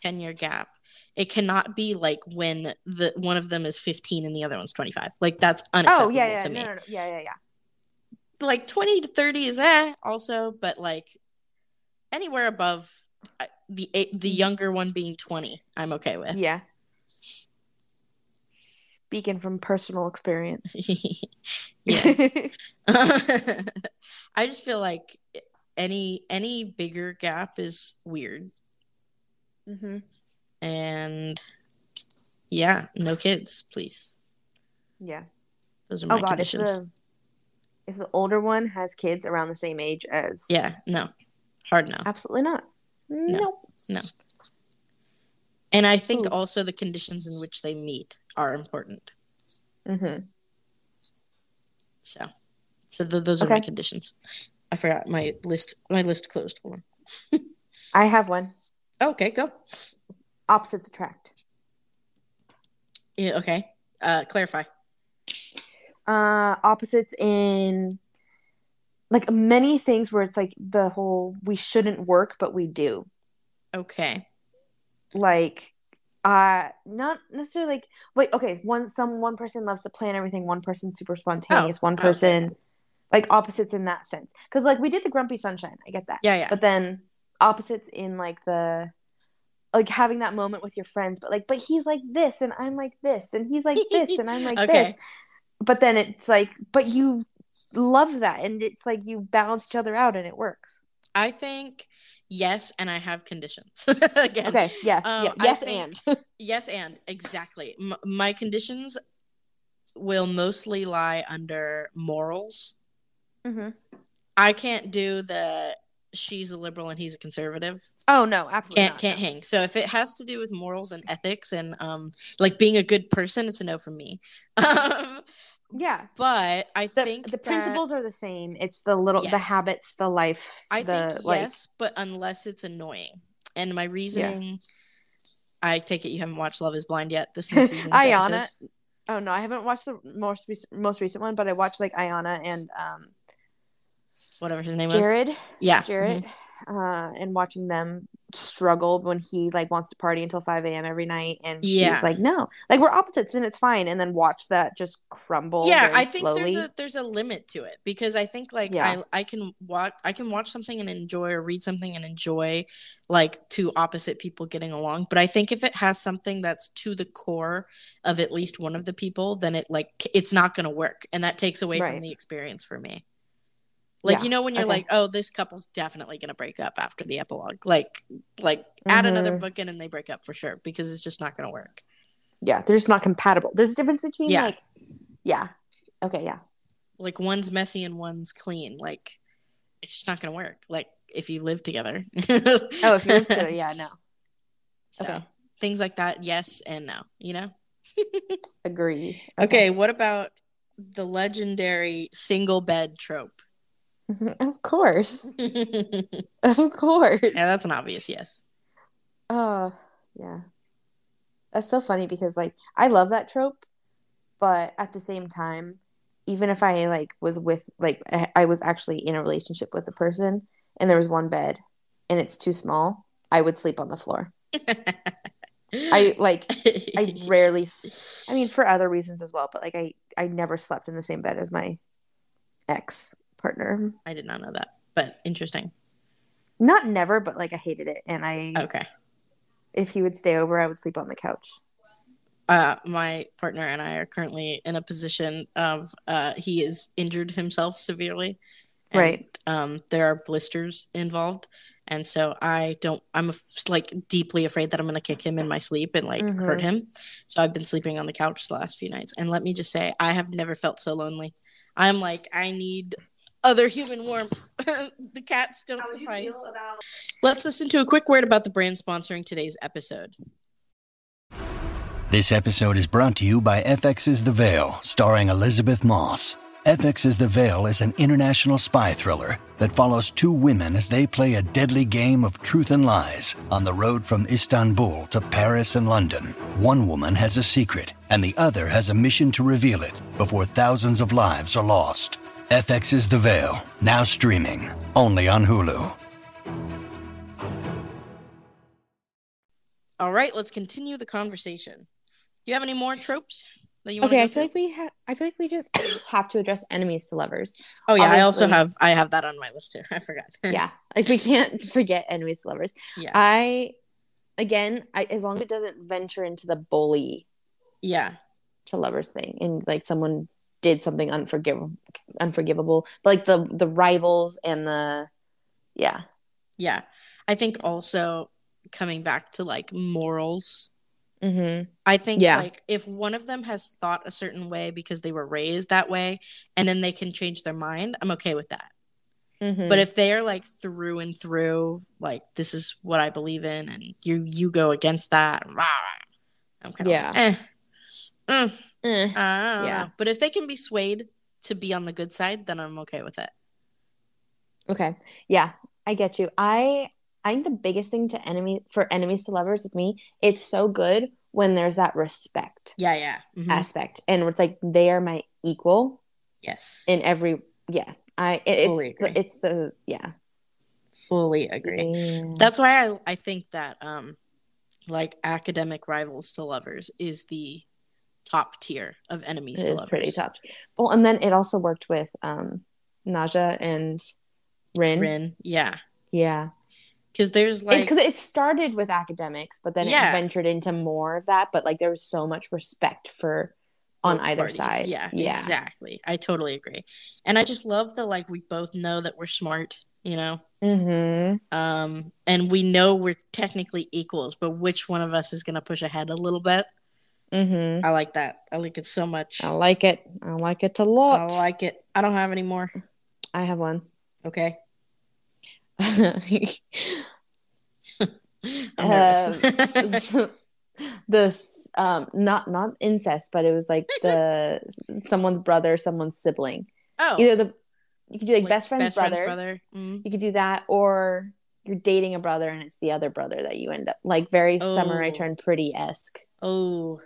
[SPEAKER 1] ten year gap, it cannot be like when the one of them is 15 and the other one's 25. Like, that's unacceptable
[SPEAKER 2] Oh yeah, yeah,
[SPEAKER 1] to me.
[SPEAKER 2] no, no, yeah, yeah, yeah.
[SPEAKER 1] Like 20 to 30 is eh, also, but like anywhere above uh, the the younger one being 20, I'm okay with.
[SPEAKER 2] Yeah. Speaking from personal experience. (laughs)
[SPEAKER 1] yeah. (laughs) I just feel like any any bigger gap is weird.
[SPEAKER 2] hmm
[SPEAKER 1] And yeah, no kids, please.
[SPEAKER 2] Yeah.
[SPEAKER 1] Those are my
[SPEAKER 2] Oh god, if
[SPEAKER 1] conditions.
[SPEAKER 2] the if the older one has kids around the same age as
[SPEAKER 1] Yeah, no. Hard no.
[SPEAKER 2] absolutely not. Nope. No.
[SPEAKER 1] And I think
[SPEAKER 2] Ooh.
[SPEAKER 1] also the conditions in which they meet are important.
[SPEAKER 2] Mm-hmm.
[SPEAKER 1] So so th- those are my conditions. I forgot my list my list closed. Hold on. (laughs)
[SPEAKER 2] I have one.
[SPEAKER 1] Okay, go.
[SPEAKER 2] Opposites attract.
[SPEAKER 1] Yeah, okay. Uh, clarify.
[SPEAKER 2] Uh, opposites in like many things where it's like the whole we shouldn't work but we do.
[SPEAKER 1] Okay.
[SPEAKER 2] Like uh not necessarily like wait okay one some one person loves to plan everything one person's super spontaneous
[SPEAKER 1] Oh,
[SPEAKER 2] one
[SPEAKER 1] okay.
[SPEAKER 2] person like opposites in that sense because like we did the grumpy sunshine i get that
[SPEAKER 1] Yeah, yeah.
[SPEAKER 2] but then opposites in like the like having that moment with your friends but like but he's like this and i'm like this and he's like (laughs) this and i'm like
[SPEAKER 1] Okay.
[SPEAKER 2] this but then it's like but you love that and it's like you balance each other out and it works
[SPEAKER 1] I think yes, and I have conditions. (laughs) Again.
[SPEAKER 2] okay yeah,
[SPEAKER 1] Um,
[SPEAKER 2] yeah yes
[SPEAKER 1] think-
[SPEAKER 2] and (laughs)
[SPEAKER 1] Yes, and exactly. M- my conditions will mostly lie under morals.
[SPEAKER 2] hmm
[SPEAKER 1] I can't do the she's a liberal and he's a conservative.
[SPEAKER 2] oh no absolutely
[SPEAKER 1] Can't
[SPEAKER 2] not,
[SPEAKER 1] can't
[SPEAKER 2] no.
[SPEAKER 1] hang. So if it has to do with morals and ethics and um like being a good person, it's a no from me. (laughs) Um,
[SPEAKER 2] yeah
[SPEAKER 1] but I
[SPEAKER 2] the,
[SPEAKER 1] think
[SPEAKER 2] the
[SPEAKER 1] that-
[SPEAKER 2] principles are the same it's the little the habits the life
[SPEAKER 1] I
[SPEAKER 2] the
[SPEAKER 1] think
[SPEAKER 2] like
[SPEAKER 1] yes, but unless it's annoying. And my reasoning, I take it you haven't watched Love Is Blind yet. This (laughs) new season's
[SPEAKER 2] Ayana.
[SPEAKER 1] episodes.
[SPEAKER 2] oh no i haven't watched the most recent most recent one but i watched like ayana and um
[SPEAKER 1] whatever his name was.
[SPEAKER 2] jared
[SPEAKER 1] Yeah,
[SPEAKER 2] Jarrett,
[SPEAKER 1] mhm.
[SPEAKER 2] Uh, and watching them struggle when he like wants to party until 5 a.m. every night and
[SPEAKER 1] Yeah.
[SPEAKER 2] she's like no like we're opposites and it's fine and then watch that just crumble
[SPEAKER 1] Yeah, I think
[SPEAKER 2] slowly.
[SPEAKER 1] there's a there's a limit to it because I think like
[SPEAKER 2] Yeah.
[SPEAKER 1] I I can watch I can watch something and enjoy or read something and enjoy like two opposite people getting along, but I think if it has something that's to the core of at least one of the people, then it like it's not going to work and that takes away
[SPEAKER 2] Right.
[SPEAKER 1] from the experience for me. Like
[SPEAKER 2] Yeah,
[SPEAKER 1] you know when you're
[SPEAKER 2] okay.
[SPEAKER 1] like, oh, this couple's definitely gonna break up after the epilogue. Like, like add another
[SPEAKER 2] Mhm.
[SPEAKER 1] book in and they break up for sure because it's just not gonna work.
[SPEAKER 2] yeah they're just not compatible there's a difference between
[SPEAKER 1] Yeah.
[SPEAKER 2] like yeah okay yeah
[SPEAKER 1] Like one's messy and one's clean. Like it's just not gonna work. Like if you live together. (laughs)
[SPEAKER 2] oh if you're together yeah no (laughs)
[SPEAKER 1] So
[SPEAKER 2] Okay.
[SPEAKER 1] things like that, yes and no. You know. (laughs)
[SPEAKER 2] agree
[SPEAKER 1] Okay. What about the legendary single bed trope? (laughs)
[SPEAKER 2] of course (laughs) (laughs) of course Yeah,
[SPEAKER 1] that's an obvious yes.
[SPEAKER 2] Oh, yeah. That's so funny because like I love that trope, but at the same time, even if I like was with like I I was actually in a relationship with the person and there was one bed and it's too small, I would sleep on the floor. I like I rarely I mean for other reasons as well, but like I I never slept in the same bed as my ex partner.
[SPEAKER 1] I did not know that, but interesting.
[SPEAKER 2] Not never, but like I hated it and I
[SPEAKER 1] Okay.
[SPEAKER 2] if he would stay over, I would sleep on the couch.
[SPEAKER 1] uh, my partner and I are currently in a position of uh, he is injured himself severely. and,
[SPEAKER 2] Right.
[SPEAKER 1] Um, there are blisters involved, and so I don't. I'm like deeply afraid that I'm going to kick him in my sleep and like hurt
[SPEAKER 2] Mhm.
[SPEAKER 1] him. So I've been sleeping on the couch the last few nights, and let me just say, I have never felt so lonely. I'm like, I need other human warmth. (laughs) the cats don't suffice. Let's listen to a quick word about the brand sponsoring today's episode.
[SPEAKER 3] This episode is brought to you by FX's The Veil, starring Elisabeth Moss. FX's The Veil is an international spy thriller that follows two women as they play a deadly game of truth and lies on the road from Istanbul to Paris and London. One woman has a secret, and the other has a mission to reveal it before thousands of lives are lost. FX's The Veil, now streaming, only on Hulu.
[SPEAKER 1] All right, let's continue the conversation. Do you have any more tropes that you want
[SPEAKER 2] Okay,
[SPEAKER 1] to
[SPEAKER 2] I feel like we have. I feel like we just (coughs) have to address enemies to lovers.
[SPEAKER 1] Oh yeah, I also have I have that on my list too. (laughs) I forgot. (laughs)
[SPEAKER 2] yeah, like we can't forget enemies to lovers.
[SPEAKER 1] yeah.
[SPEAKER 2] I, again, I, as long as it doesn't venture into the bully
[SPEAKER 1] yeah.
[SPEAKER 2] to lovers thing, and like someone did something unforgivable, unforgivable, but like the the rivals and the, yeah,
[SPEAKER 1] Yeah. I think also coming back to like morals.
[SPEAKER 2] mm-hmm.
[SPEAKER 1] I think
[SPEAKER 2] Yeah.
[SPEAKER 1] like if one of them has thought a certain way because they were raised that way and then they can change their mind, I'm okay with that.
[SPEAKER 2] Mm-hmm.
[SPEAKER 1] But if they're like through and through, like this is what I believe in and you you go against that, rah, I'm kind of
[SPEAKER 2] Yeah.
[SPEAKER 1] like, eh. Mm.
[SPEAKER 2] Eh. Yeah.
[SPEAKER 1] know. But if they can be swayed to be on the good side, then I'm okay with it.
[SPEAKER 2] Okay. Yeah, I get you. I I think the biggest thing to enemy for enemies to lovers with me, it's so good when there's that respect
[SPEAKER 1] Yeah, yeah. Mhm.
[SPEAKER 2] aspect, and it's like they are my equal
[SPEAKER 1] Yes.
[SPEAKER 2] in every. Yeah, I it,
[SPEAKER 1] Fully
[SPEAKER 2] it's the,
[SPEAKER 1] agree.
[SPEAKER 2] it's the yeah.
[SPEAKER 1] Fully agree.
[SPEAKER 2] Yeah.
[SPEAKER 1] That's why I I think that um like academic rivals to lovers is the top tier of enemies
[SPEAKER 2] It
[SPEAKER 1] to
[SPEAKER 2] is
[SPEAKER 1] lovers.
[SPEAKER 2] pretty tough. Well, and then it also worked with um Naja and Rin.
[SPEAKER 1] Rin, yeah.
[SPEAKER 2] Yeah.
[SPEAKER 1] Because there's like
[SPEAKER 2] because it, started with academics, but then
[SPEAKER 1] Yeah.
[SPEAKER 2] it ventured into more of that. But like there was so much respect for on either
[SPEAKER 1] parties.
[SPEAKER 2] side.
[SPEAKER 1] Yeah,
[SPEAKER 2] yeah,
[SPEAKER 1] exactly. I totally agree. And I just love the like we both know that we're smart, you know.
[SPEAKER 2] Mm-hmm.
[SPEAKER 1] Um and we know we're technically equals, but which one of us is going to push ahead a little bit?
[SPEAKER 2] Mm-hmm.
[SPEAKER 1] I like that. I like it so much.
[SPEAKER 2] I like it. I like it a lot.
[SPEAKER 1] I like it. I don't have any more.
[SPEAKER 2] I have one.
[SPEAKER 1] Okay. (laughs) (laughs)
[SPEAKER 2] Um, (laughs) this um not not incest, but it was like the someone's brother, someone's sibling.
[SPEAKER 1] oh,
[SPEAKER 2] Either the you could do like,
[SPEAKER 1] like
[SPEAKER 2] best friend's brother.
[SPEAKER 1] brother. Mm.
[SPEAKER 2] You could do that, or you're dating a brother and it's the other brother that you end up like very summer I
[SPEAKER 1] Oh.
[SPEAKER 2] turned pretty esque.
[SPEAKER 1] Oh,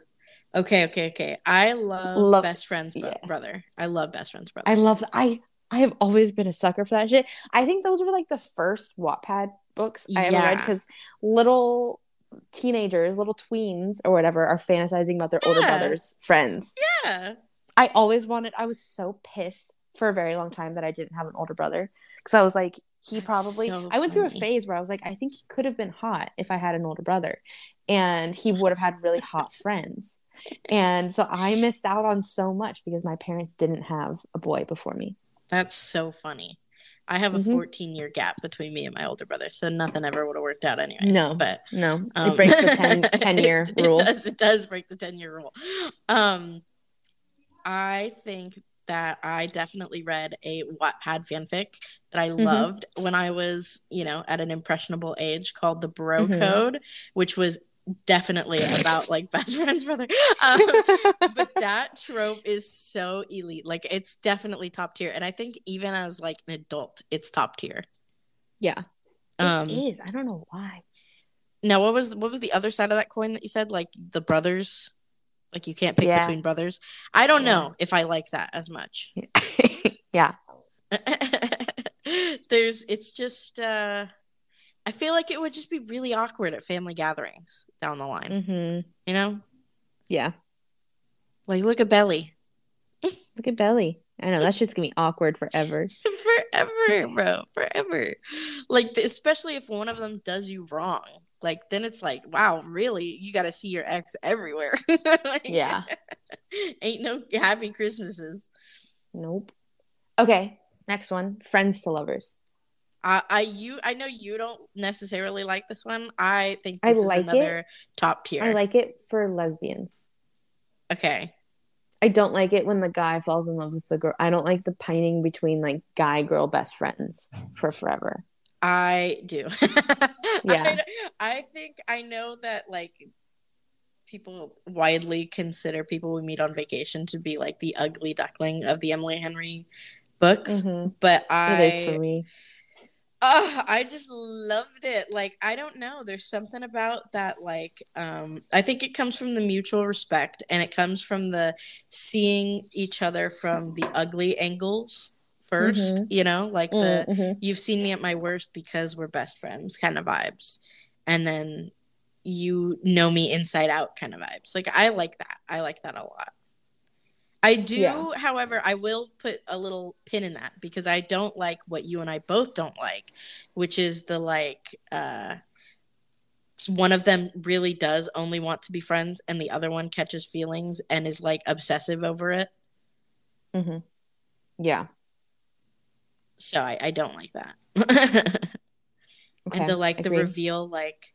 [SPEAKER 1] okay, okay, okay. I love,
[SPEAKER 2] Love-
[SPEAKER 1] best friend's bro-
[SPEAKER 2] yeah.
[SPEAKER 1] brother. I love best friend's brother.
[SPEAKER 2] I love I I have always been a sucker for that shit. I think those were like the first Wattpad books I ever read because little teenagers, little tweens or whatever, are fantasizing about their older brothers' friends.
[SPEAKER 1] yeah.
[SPEAKER 2] I always wanted. I was so pissed for a very long time that I didn't have an older brother because I was like, he
[SPEAKER 1] That's
[SPEAKER 2] probably.
[SPEAKER 1] so
[SPEAKER 2] I went through a phase where I was like, I think he could have been hot if I had an older brother, and he would have had really hot (laughs) friends. And so I missed out on so much because my parents didn't have a boy before me.
[SPEAKER 1] That's so funny. I have a
[SPEAKER 2] Mhm.
[SPEAKER 1] 14 year gap between me and my older brother, so nothing ever would have worked out anyway
[SPEAKER 2] No.
[SPEAKER 1] but
[SPEAKER 2] No,
[SPEAKER 1] um,
[SPEAKER 2] it breaks the 10, (laughs) 10 year rule.
[SPEAKER 1] It does, it does break the 10 year rule. Um, I think that I definitely read a Wattpad fanfic that I
[SPEAKER 2] Mhm.
[SPEAKER 1] loved when I was, you know, at an impressionable age called The Bro
[SPEAKER 2] Mhm.
[SPEAKER 1] Code, which was definitely about (laughs) like best friend's brother. (laughs) Um, (laughs) but that trope is so elite. Like it's definitely top tier. And I think even as like an adult, it's top tier.
[SPEAKER 2] yeah,
[SPEAKER 1] Um
[SPEAKER 2] it is. I don't know why.
[SPEAKER 1] now what was what was the other side of that coin that you said? Like the brothers? Like you can't pick
[SPEAKER 2] Yeah.
[SPEAKER 1] between brothers. I don't
[SPEAKER 2] Yeah.
[SPEAKER 1] know if I like that as much. (laughs)
[SPEAKER 2] yeah, (laughs)
[SPEAKER 1] There's it's just uh I feel like it would just be really awkward at family gatherings down the line.
[SPEAKER 2] hmm
[SPEAKER 1] You know?
[SPEAKER 2] yeah.
[SPEAKER 1] Like look at Belly.
[SPEAKER 2] Look at Belly. I know that shit's gonna be awkward forever. (laughs)
[SPEAKER 1] forever, bro, forever. Like especially if one of them does you wrong, like then it's like, wow, really? You got to see your ex everywhere. Like, (laughs)
[SPEAKER 2] Yeah. (laughs)
[SPEAKER 1] ain't no happy Christmases.
[SPEAKER 2] Nope. Okay, next one. Friends to lovers.
[SPEAKER 1] I, I, you, I know you don't necessarily like this one. I think
[SPEAKER 2] I
[SPEAKER 1] this is
[SPEAKER 2] like
[SPEAKER 1] another top tier.
[SPEAKER 2] I like it for lesbians.
[SPEAKER 1] Okay,
[SPEAKER 2] I don't like it when the guy falls in love with the girl. I don't like the pining between like guy girl best friends for forever.
[SPEAKER 1] I do. (laughs)
[SPEAKER 2] Yeah.
[SPEAKER 1] I, I think I know that like people widely consider people we meet on vacation to be like the ugly duckling of the Emily Henry books,
[SPEAKER 2] Mhm.
[SPEAKER 1] but I
[SPEAKER 2] It is for me.
[SPEAKER 1] Ah, I just loved it. Like, I don't know. There's something about that. Like, um, I think it comes from the mutual respect and it comes from the seeing each other from the ugly angles 1st you know, like the
[SPEAKER 2] Mm, mhm.
[SPEAKER 1] you've seen me at my worst because we're best friends kind of vibes. And then you know me inside out kind of vibes. Like, I like that. I like that a lot. I do,
[SPEAKER 2] Yeah.
[SPEAKER 1] however, I will put a little pin in that because I don't like what you and I both don't like, which is the like uh one of them really does only want to be friends and the other one catches feelings and is like obsessive over it.
[SPEAKER 2] Mhm. Yeah.
[SPEAKER 1] So I, I don't like that. (laughs)
[SPEAKER 2] Okay.
[SPEAKER 1] and the like the reveal like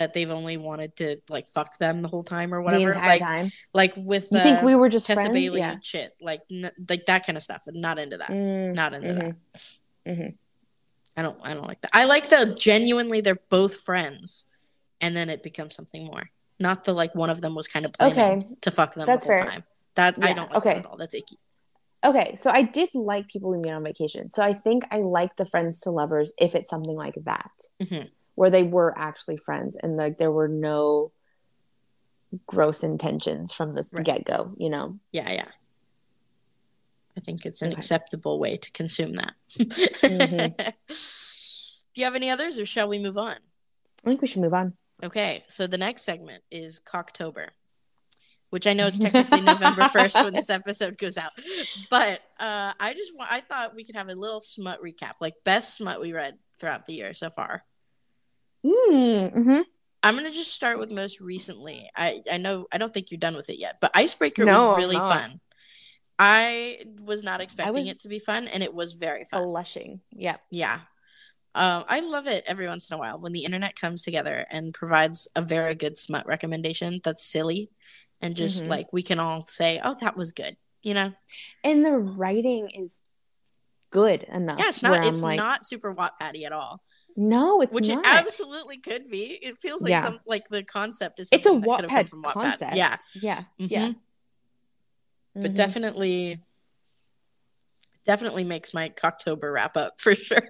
[SPEAKER 1] that they've only wanted to like fuck them the whole time or whatever.
[SPEAKER 2] the entire
[SPEAKER 1] like
[SPEAKER 2] time.
[SPEAKER 1] like with
[SPEAKER 2] You
[SPEAKER 1] uh,
[SPEAKER 2] think we were just
[SPEAKER 1] Tessa
[SPEAKER 2] friends?
[SPEAKER 1] Bailey
[SPEAKER 2] Yeah.
[SPEAKER 1] shit. Like n- like that kind of stuff. Not into that.
[SPEAKER 2] Mm,
[SPEAKER 1] Not into that.
[SPEAKER 2] mhm.
[SPEAKER 1] I don't I don't like that. I like the genuinely they're both friends and then it becomes something more. Not the like one of them was kind of planning
[SPEAKER 2] Okay.
[SPEAKER 1] to fuck them
[SPEAKER 2] That's
[SPEAKER 1] the whole
[SPEAKER 2] fair.
[SPEAKER 1] time. That I don't like
[SPEAKER 2] okay.
[SPEAKER 1] that at all. That's icky.
[SPEAKER 2] Okay, so I did like people we meet on vacation. So I think I like the friends to lovers if it's something like that,
[SPEAKER 1] Mhm.
[SPEAKER 2] Where they were actually friends and like there were no gross intentions from the
[SPEAKER 1] Right.
[SPEAKER 2] get-go you know
[SPEAKER 1] Yeah, yeah. I think it's an
[SPEAKER 2] Okay.
[SPEAKER 1] acceptable way to consume that.
[SPEAKER 2] Mhm. (laughs)
[SPEAKER 1] Do you have any others or shall we move on?
[SPEAKER 2] i think we should move on
[SPEAKER 1] Okay, so the next segment is Cocktober, which I know it's technically November 1st when this episode goes out. But uh, I just wa- I thought we could have a little smut recap, like best smut we read throughout the year so far.
[SPEAKER 2] Mm-hmm.
[SPEAKER 1] I'm gonna just start with most recently. I I know I don't think you're done with it yet, but Icebreaker
[SPEAKER 2] No,
[SPEAKER 1] was really fun. I was not expecting it to be fun, and it was very fun.
[SPEAKER 2] blushing yeah
[SPEAKER 1] Yeah. Um, I love it every once in a while when the internet comes together and provides a very good smut recommendation that's silly and just
[SPEAKER 2] Mhm.
[SPEAKER 1] like we can all say, oh, that was good. You know?
[SPEAKER 2] and the writing is good enough
[SPEAKER 1] Yeah, it's not it's
[SPEAKER 2] like,
[SPEAKER 1] not super Wattpaddy at all.
[SPEAKER 2] No it's
[SPEAKER 1] Which
[SPEAKER 2] not
[SPEAKER 1] it absolutely could be. It feels like
[SPEAKER 2] Yeah.
[SPEAKER 1] some like the concept is
[SPEAKER 2] it's a
[SPEAKER 1] something that could have come
[SPEAKER 2] Wattpad
[SPEAKER 1] from Wattpad.
[SPEAKER 2] concept
[SPEAKER 1] Yeah.
[SPEAKER 2] yeah yeah
[SPEAKER 1] Mhm. But
[SPEAKER 2] Mhm.
[SPEAKER 1] definitely definitely makes my October wrap up for sure.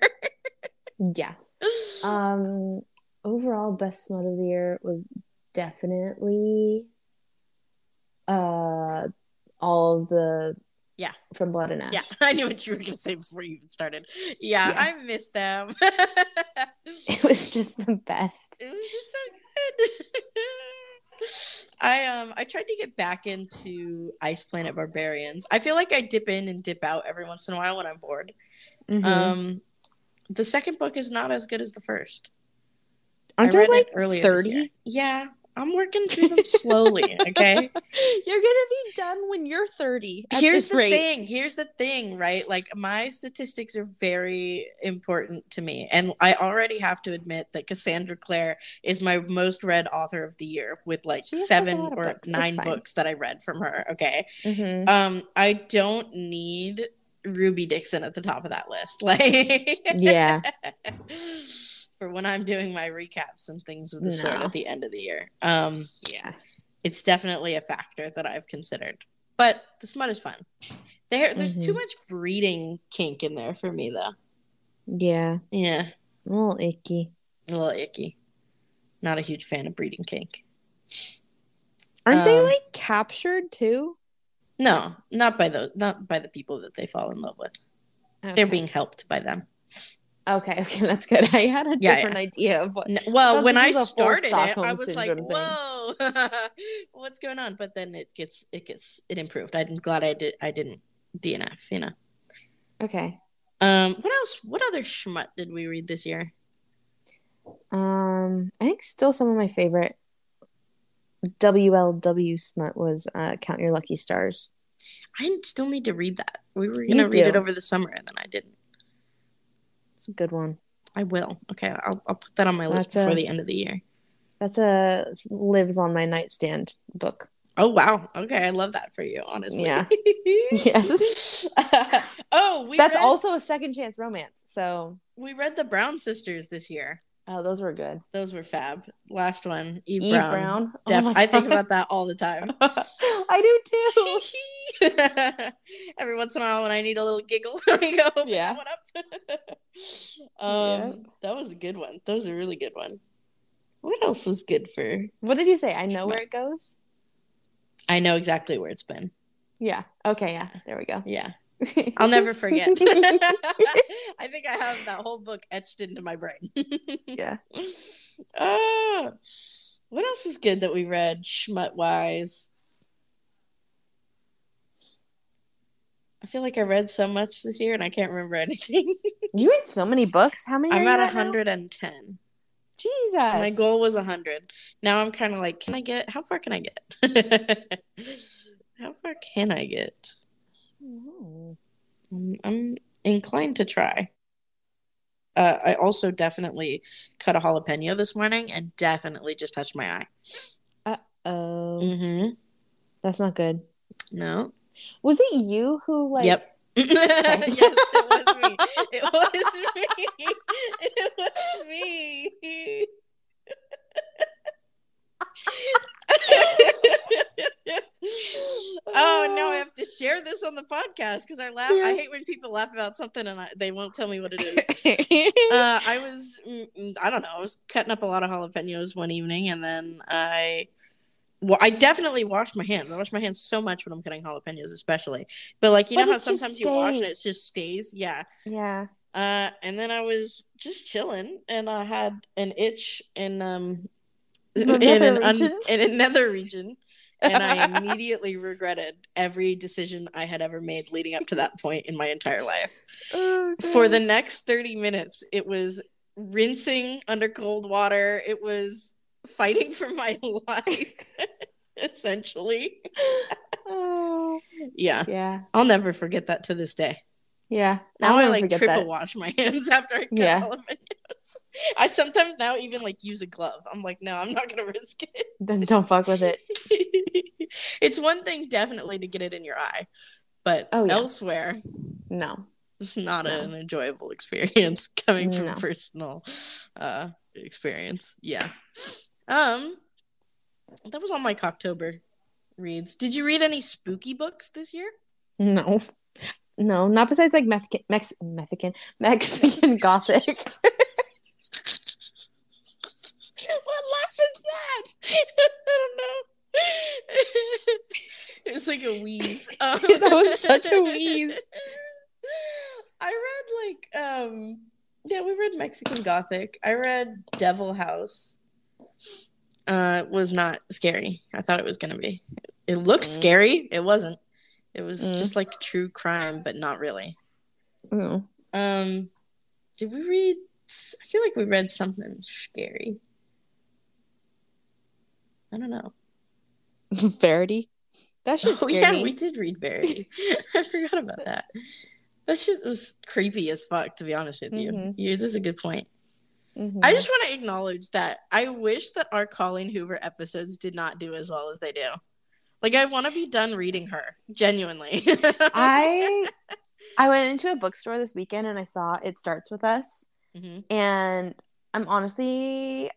[SPEAKER 1] (laughs)
[SPEAKER 2] yeah Um, overall, best smut of the year was definitely uh all of the
[SPEAKER 1] Yeah.
[SPEAKER 2] from Blood and Ash.
[SPEAKER 1] yeah, (laughs) I knew what you were gonna say before you even started. Yeah,
[SPEAKER 2] Yeah.
[SPEAKER 1] I miss them. (laughs)
[SPEAKER 2] it was just the best.
[SPEAKER 1] it was just so good. (laughs) I um I tried to get back into Ice Planet Barbarians. I feel like I dip in and dip out every once in a while when I'm bored.
[SPEAKER 2] Mhm.
[SPEAKER 1] Um the second book is not as good as the first.
[SPEAKER 2] Aren't
[SPEAKER 1] I
[SPEAKER 2] there like
[SPEAKER 1] it earlier this year.
[SPEAKER 2] thirty?
[SPEAKER 1] Yeah, I'm working through them slowly, okay? (laughs)
[SPEAKER 2] You're gonna be done when you're thirty.
[SPEAKER 1] Here's the
[SPEAKER 2] rate.
[SPEAKER 1] thing. Here's the thing, right? Like my statistics are very important to me, and I already have to admit that Cassandra Clare is my most read author of the year, with like
[SPEAKER 2] She
[SPEAKER 1] seven or
[SPEAKER 2] books.
[SPEAKER 1] Nine books that I read from her. Okay,
[SPEAKER 2] Mhm.
[SPEAKER 1] um, I don't need Ruby Dixon at the top of that list, like
[SPEAKER 2] Yeah. (laughs)
[SPEAKER 1] for when I'm doing my recaps and things of the sort at the end of the year. Um,
[SPEAKER 2] Yeah.
[SPEAKER 1] it's definitely a factor that I've considered. But the smut is fun. There, there's too
[SPEAKER 2] Mhm.
[SPEAKER 1] much breeding kink in there for me, though.
[SPEAKER 2] Yeah.
[SPEAKER 1] Yeah,
[SPEAKER 2] A little icky.
[SPEAKER 1] a little icky. Not a huge fan of breeding kink.
[SPEAKER 2] Aren't they
[SPEAKER 1] Um,
[SPEAKER 2] like captured too?
[SPEAKER 1] No, not by the not by the people that they fall in love with. They're being helped by them.
[SPEAKER 2] Okay, (laughs) okay, that's good. I had a
[SPEAKER 1] Yeah,
[SPEAKER 2] different idea of what
[SPEAKER 1] N- well, when I started it, I was like,
[SPEAKER 2] thing.
[SPEAKER 1] "Whoa, (laughs) what's going on?" But then it gets it gets it improved. I'm glad I did. I didn't DNF. You know.
[SPEAKER 2] Okay.
[SPEAKER 1] Um. What else? What other schmut did we read this year?
[SPEAKER 2] Um, I think still some of my favorite WLW smut was uh, Count Your Lucky Stars.
[SPEAKER 1] I still need to read that. We were gonna read it over the summer, and then I didn't.
[SPEAKER 2] It's a good one.
[SPEAKER 1] I will. Okay, I'll I'll put that on my list
[SPEAKER 2] That's
[SPEAKER 1] before
[SPEAKER 2] a-
[SPEAKER 1] the end of the year.
[SPEAKER 2] That's a lives on my nightstand book.
[SPEAKER 1] Oh wow. Okay, I love that for you. Honestly.
[SPEAKER 2] Yeah. (laughs) Yes. (laughs)
[SPEAKER 1] oh, we
[SPEAKER 2] That's
[SPEAKER 1] read,
[SPEAKER 2] also a second chance romance. So,
[SPEAKER 1] we read the Brown sisters this year.
[SPEAKER 2] Oh, those were good.
[SPEAKER 1] Those were fab. Last one, Eve,
[SPEAKER 2] Eve
[SPEAKER 1] Brown.
[SPEAKER 2] Brown. Oh
[SPEAKER 1] Def-
[SPEAKER 2] my
[SPEAKER 1] I think about that all the time. (laughs)
[SPEAKER 2] I do too. (laughs)
[SPEAKER 1] Every once in a while, when I need a little giggle, (laughs) I go,
[SPEAKER 2] Yeah.
[SPEAKER 1] "What up?" um,
[SPEAKER 2] Yeah.
[SPEAKER 1] that was a good one. That was a really good one. What else was good for?
[SPEAKER 2] What did you say? I know where it goes.
[SPEAKER 1] I know exactly where it's been.
[SPEAKER 2] Yeah. Okay. Yeah. There we go.
[SPEAKER 1] Yeah, I'll never forget. (laughs) I think I have that whole book etched into my brain. (laughs)
[SPEAKER 2] yeah.
[SPEAKER 1] Ah, what else was good that we read schmut wise? I feel like I read so much this year and I can't remember anything. (laughs)
[SPEAKER 2] You read so many books. How many?
[SPEAKER 1] I'm at
[SPEAKER 2] you at now?
[SPEAKER 1] 110.
[SPEAKER 2] Jesus.
[SPEAKER 1] My goal was 100. Now I'm kind of like, can I get, how far can I get? how far can I get?
[SPEAKER 2] Oh.
[SPEAKER 1] I'm, I'm inclined to try. Uh, I also definitely cut a jalapeno this morning and definitely just touched my eye.
[SPEAKER 2] Uh oh,
[SPEAKER 1] Mm-hmm.
[SPEAKER 2] that's not good.
[SPEAKER 1] No.
[SPEAKER 2] Was it you who like?
[SPEAKER 1] yep. (laughs) (laughs) yes, it was me. It (laughs) was me. It was me. Oh, no, I have to share this on the podcast because I laugh. I hate when people laugh about something and I, they won't tell me what it is. (laughs) uh, I was, mm, I don't know, I was cutting up a lot of jalapenos one evening, and then I, well, I definitely washed my hands. I wash my hands so much when I'm cutting jalapenos, especially. But like, you
[SPEAKER 2] But
[SPEAKER 1] know how sometimes you wash and it just stays. Yeah.
[SPEAKER 2] yeah.
[SPEAKER 1] Uh, and then I was just chilling, and I had an itch in um in an un- in another region. And I (laughs) immediately regretted every decision I had ever made leading up to that point in my entire life.
[SPEAKER 2] Oh,
[SPEAKER 1] For the next 30 minutes, it was rinsing under cold water. It was fighting for my (laughs) life, (laughs) essentially.
[SPEAKER 2] Oh,
[SPEAKER 1] Yeah.
[SPEAKER 2] yeah.
[SPEAKER 1] I'll never forget that to this day.
[SPEAKER 2] Yeah.
[SPEAKER 1] Now I like triple
[SPEAKER 2] that.
[SPEAKER 1] wash my hands after I cut
[SPEAKER 2] Yeah.
[SPEAKER 1] jalapenos. I sometimes now even like use a glove. I'm like, no, I'm not gonna risk it.
[SPEAKER 2] Don't, don't fuck with it. (laughs)
[SPEAKER 1] it's one thing definitely to get it in your eye, but
[SPEAKER 2] Oh, yeah.
[SPEAKER 1] elsewhere,
[SPEAKER 2] No.
[SPEAKER 1] it's not
[SPEAKER 2] No.
[SPEAKER 1] an enjoyable experience (laughs) coming from
[SPEAKER 2] No.
[SPEAKER 1] personal uh experience. Yeah. Um that was all my Cocktober reads. Did you read any spooky books this year?
[SPEAKER 2] No. No, not besides like Mexican, Mex- Mexican, Mexican (laughs) Gothic.
[SPEAKER 1] what laugh that? I don't know. (laughs) it was like a wheeze. Um, (laughs)
[SPEAKER 2] That was such a wheeze. (laughs)
[SPEAKER 1] I read like um yeah, we read Mexican Gothic. I read Devil House. Uh it was not scary. I thought it was gonna be. It looked
[SPEAKER 2] Mm.
[SPEAKER 1] scary. It wasn't. It was
[SPEAKER 2] Mm.
[SPEAKER 1] just like true crime, but not really.
[SPEAKER 2] Mm.
[SPEAKER 1] Um did we read I feel like we read something scary. I don't know. (laughs)
[SPEAKER 2] Verity. That shit
[SPEAKER 1] Oh yeah,
[SPEAKER 2] me.
[SPEAKER 1] we did read Verity. (laughs) (laughs) I forgot about that. That shit was creepy as fuck, to be honest with you.
[SPEAKER 2] Mhm.
[SPEAKER 1] You this is a good point.
[SPEAKER 2] Mhm.
[SPEAKER 1] I just want to acknowledge that I wish that our Colleen Hoover episodes did not do as well as they do. Like I want to be done reading her, genuinely.
[SPEAKER 2] I I went into a bookstore this weekend and I saw It Starts With Us.
[SPEAKER 1] Mhm.
[SPEAKER 2] And I'm honestly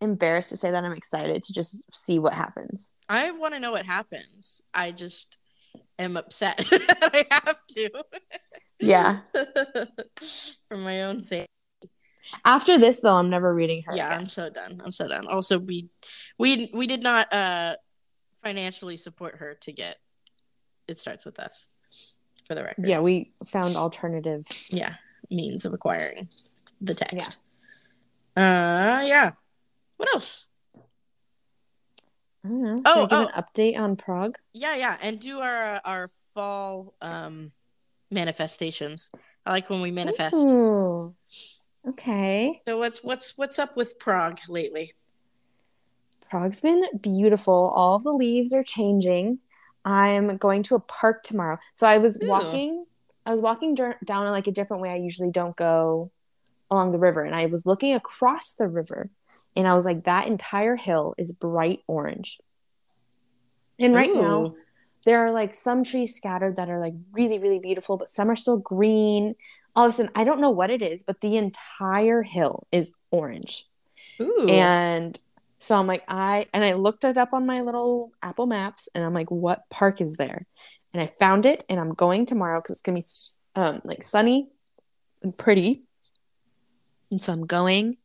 [SPEAKER 2] embarrassed to say that I'm excited to just see what happens.
[SPEAKER 1] I want to know what happens. I just am upset (laughs) that I have to.
[SPEAKER 2] Yeah. (laughs)
[SPEAKER 1] For my own sake.
[SPEAKER 2] After this though, I'm never reading her.
[SPEAKER 1] yeah
[SPEAKER 2] again.
[SPEAKER 1] i'm so done i'm so done also we we we did not uh financially support her to get it starts with us for the record
[SPEAKER 2] Yeah, we found alternative.
[SPEAKER 1] yeah means of acquiring the text Yeah. uh yeah what else
[SPEAKER 2] I don't know.
[SPEAKER 1] Oh,
[SPEAKER 2] Should give
[SPEAKER 1] oh.
[SPEAKER 2] an update on Prague?
[SPEAKER 1] yeah yeah and do our our fall um manifestations i like when we manifest
[SPEAKER 2] Ooh. Okay.
[SPEAKER 1] so what's what's what's up with prague lately
[SPEAKER 2] Prague's been beautiful. All of the leaves are changing. I'm going to a park tomorrow. So I was
[SPEAKER 1] Ooh.
[SPEAKER 2] walking. I was walking dur- down like a different way. I usually don't go along the river, and I was looking across the river, and I was like, that entire hill is bright orange. And right now, there are like some trees scattered that are like really, really beautiful, but some are still green. All of a sudden, I don't know what it is, but the entire hill is orange.
[SPEAKER 1] Ooh.
[SPEAKER 2] And so I'm like, I and I looked it up on my little Apple Maps, and I'm like, what park is there? And I found it, and I'm going tomorrow because it's gonna be um like sunny and pretty. And so I'm going,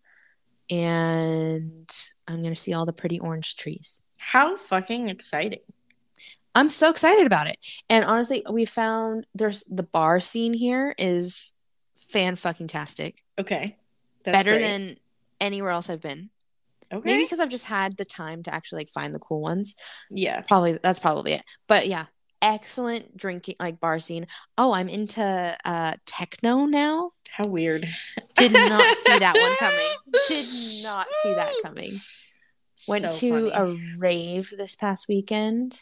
[SPEAKER 2] and I'm gonna see all the pretty orange trees.
[SPEAKER 1] how fucking exciting
[SPEAKER 2] I'm so excited about it. And honestly, we found there's the bar scene here is fan fucking tastic.
[SPEAKER 1] okay That's
[SPEAKER 2] Better
[SPEAKER 1] great.
[SPEAKER 2] than anywhere else I've been.
[SPEAKER 1] okay
[SPEAKER 2] Maybe because I've just had the time to actually like find the cool ones.
[SPEAKER 1] yeah
[SPEAKER 2] Probably that's probably it. But yeah, excellent drinking like bar scene. Oh, I'm into uh techno now.
[SPEAKER 1] How weird.
[SPEAKER 2] Did not see that one (laughs) coming. Did not see that coming. Went
[SPEAKER 1] So
[SPEAKER 2] to
[SPEAKER 1] funny.
[SPEAKER 2] a rave this past weekend.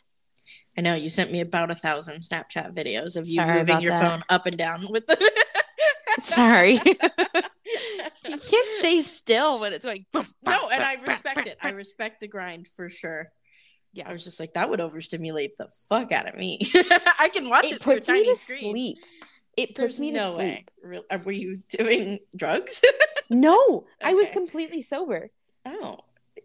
[SPEAKER 1] I know you sent me about a thousand Snapchat videos of you
[SPEAKER 2] Sorry
[SPEAKER 1] moving your
[SPEAKER 2] that.
[SPEAKER 1] phone up and down with the. (laughs) (laughs)
[SPEAKER 2] Sorry. you can't stay still when it's going.
[SPEAKER 1] no, and I respect it. I respect the grind for sure.
[SPEAKER 2] Yeah.
[SPEAKER 1] I was just like, that would overstimulate the fuck out of me. (laughs) I can watch it,
[SPEAKER 2] it
[SPEAKER 1] through a
[SPEAKER 2] puts me
[SPEAKER 1] tiny
[SPEAKER 2] to
[SPEAKER 1] screen.
[SPEAKER 2] sleep. It
[SPEAKER 1] There's
[SPEAKER 2] puts me
[SPEAKER 1] no
[SPEAKER 2] to
[SPEAKER 1] way.
[SPEAKER 2] sleep.
[SPEAKER 1] Real- uh, were you doing (laughs) drugs?
[SPEAKER 2] No, I was completely sober.
[SPEAKER 1] oh,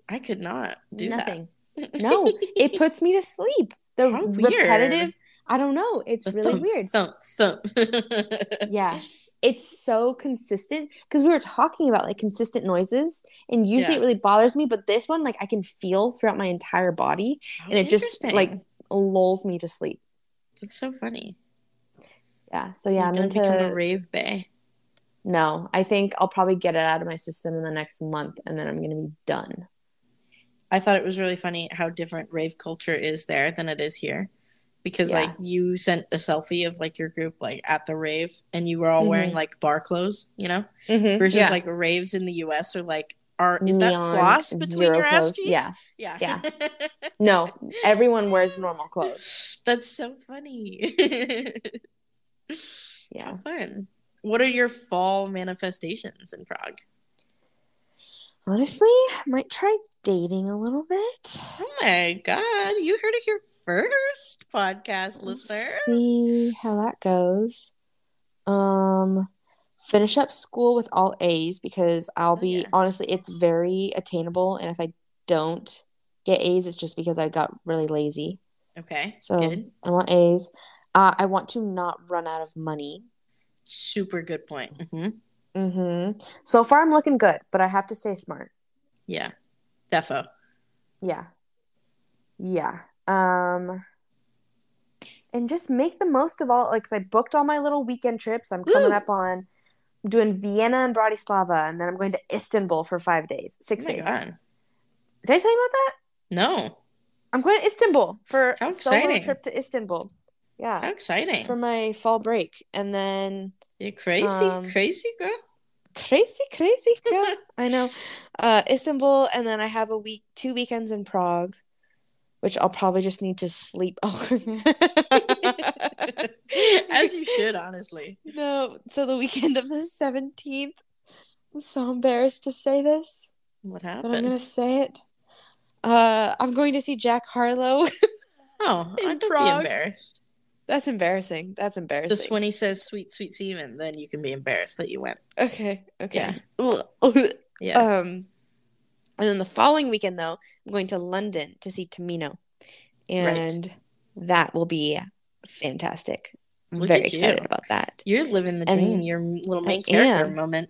[SPEAKER 1] I could not do that.
[SPEAKER 2] Nothing.
[SPEAKER 1] that. (laughs)
[SPEAKER 2] No, it puts me to sleep. The
[SPEAKER 1] How weird.
[SPEAKER 2] repetitive. I don't know. It's
[SPEAKER 1] The
[SPEAKER 2] really
[SPEAKER 1] thump,
[SPEAKER 2] weird.
[SPEAKER 1] Thump, thump.
[SPEAKER 2] Yeah. It's so consistent because we were talking about like consistent noises, and usually
[SPEAKER 1] Yeah.
[SPEAKER 2] it really bothers me, but this one, like, I can feel throughout my entire body,
[SPEAKER 1] How
[SPEAKER 2] and it just like lulls me to sleep.
[SPEAKER 1] That's so funny.
[SPEAKER 2] Yeah. So yeah,
[SPEAKER 1] You're
[SPEAKER 2] I'm
[SPEAKER 1] gonna
[SPEAKER 2] into.
[SPEAKER 1] become a rave bay.
[SPEAKER 2] No, I think I'll probably get it out of my system in the next month, and then I'm gonna be done.
[SPEAKER 1] I thought it was really funny how different rave culture is there than it is here. Because
[SPEAKER 2] Yeah.
[SPEAKER 1] like you sent a selfie of like your group like at the rave and you were all wearing like bar clothes, you know?
[SPEAKER 2] Mm-hmm.
[SPEAKER 1] Versus
[SPEAKER 2] yeah.
[SPEAKER 1] like raves in the US are like are is that
[SPEAKER 2] Neon,
[SPEAKER 1] floss between your ass
[SPEAKER 2] clothes.
[SPEAKER 1] cheeks?
[SPEAKER 2] Yeah.
[SPEAKER 1] Yeah.
[SPEAKER 2] Yeah. (laughs) No, everyone wears normal clothes.
[SPEAKER 1] That's so funny.
[SPEAKER 2] Yeah.
[SPEAKER 1] How fun. What are your fall manifestations in Prague?
[SPEAKER 2] Honestly, I might try dating a little bit.
[SPEAKER 1] Oh my god, you heard it here first, podcast
[SPEAKER 2] Let's
[SPEAKER 1] listeners.
[SPEAKER 2] See how that goes. Um, finish up school with all A's because I'll
[SPEAKER 1] Oh,
[SPEAKER 2] be
[SPEAKER 1] yeah.
[SPEAKER 2] honestly, it's very attainable, and if I don't get A's, it's just because I got really lazy.
[SPEAKER 1] Okay,
[SPEAKER 2] So
[SPEAKER 1] good.
[SPEAKER 2] I want A's. Uh, I want to not run out of money.
[SPEAKER 1] Super good point. hmm
[SPEAKER 2] Mm-hmm. So far, I'm looking good, but I have to stay smart.
[SPEAKER 1] Yeah, defo.
[SPEAKER 2] Yeah. Yeah. Um and just make the most of all like 'cause I booked all my little weekend trips. I'm coming
[SPEAKER 1] Woo!
[SPEAKER 2] up on I'm doing Vienna and Bratislava and then I'm going to Istanbul for 5 days. 6
[SPEAKER 1] Oh my
[SPEAKER 2] days.
[SPEAKER 1] god.
[SPEAKER 2] Did I tell you about that?
[SPEAKER 1] No,
[SPEAKER 2] I'm going to Istanbul for
[SPEAKER 1] How
[SPEAKER 2] a solo
[SPEAKER 1] exciting.
[SPEAKER 2] trip to Istanbul. Yeah.
[SPEAKER 1] How exciting.
[SPEAKER 2] For my fall break and then
[SPEAKER 1] You're crazy,
[SPEAKER 2] um,
[SPEAKER 1] crazy girl.
[SPEAKER 2] Crazy crazy girl. (laughs) I know. Uh Istanbul and then I have a week two weekends in Prague which I'll probably just need to sleep. (laughs)
[SPEAKER 1] As you should, honestly.
[SPEAKER 2] No, so the weekend of the 17th. I'm so embarrassed to say this,
[SPEAKER 1] What happened?
[SPEAKER 2] but I'm going to say it. Uh, I'm going to see Jack Harlow.
[SPEAKER 1] Oh, (laughs) I don't be embarrassed.
[SPEAKER 2] That's embarrassing. That's embarrassing.
[SPEAKER 1] Just when he says "sweet, sweet semen," then you can be embarrassed that you went.
[SPEAKER 2] Okay, okay.
[SPEAKER 1] Yeah. (laughs)
[SPEAKER 2] Um, and then the following weekend, though, I'm going to London to see Tamino, and that will be fantastic. I'm
[SPEAKER 1] Look
[SPEAKER 2] very excited about that.
[SPEAKER 1] You're living the
[SPEAKER 2] And
[SPEAKER 1] dream. Your little main
[SPEAKER 2] I
[SPEAKER 1] character
[SPEAKER 2] am.
[SPEAKER 1] moment.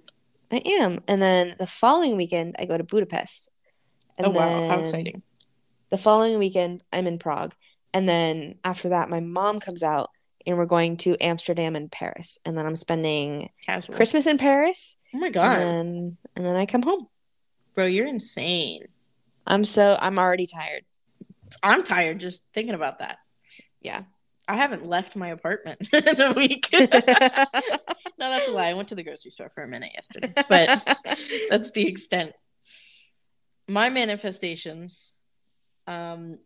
[SPEAKER 2] I am. And then the following weekend, I go to Budapest. And
[SPEAKER 1] oh wow, how exciting!
[SPEAKER 2] The following weekend, I'm in Prague. And then after that, my mom comes out and we're going to Amsterdam and Paris. And then I'm spending
[SPEAKER 1] Casual.
[SPEAKER 2] Christmas in Paris.
[SPEAKER 1] Oh my
[SPEAKER 2] And
[SPEAKER 1] god,
[SPEAKER 2] then, and then I come home.
[SPEAKER 1] bro, you're insane.
[SPEAKER 2] I'm so, I'm already tired.
[SPEAKER 1] I'm tired just thinking about that.
[SPEAKER 2] Yeah.
[SPEAKER 1] I haven't left my apartment (laughs) in a week. (laughs) (laughs) no, that's a lie. I went to the grocery store for a minute yesterday, but that's the extent. My manifestations, um,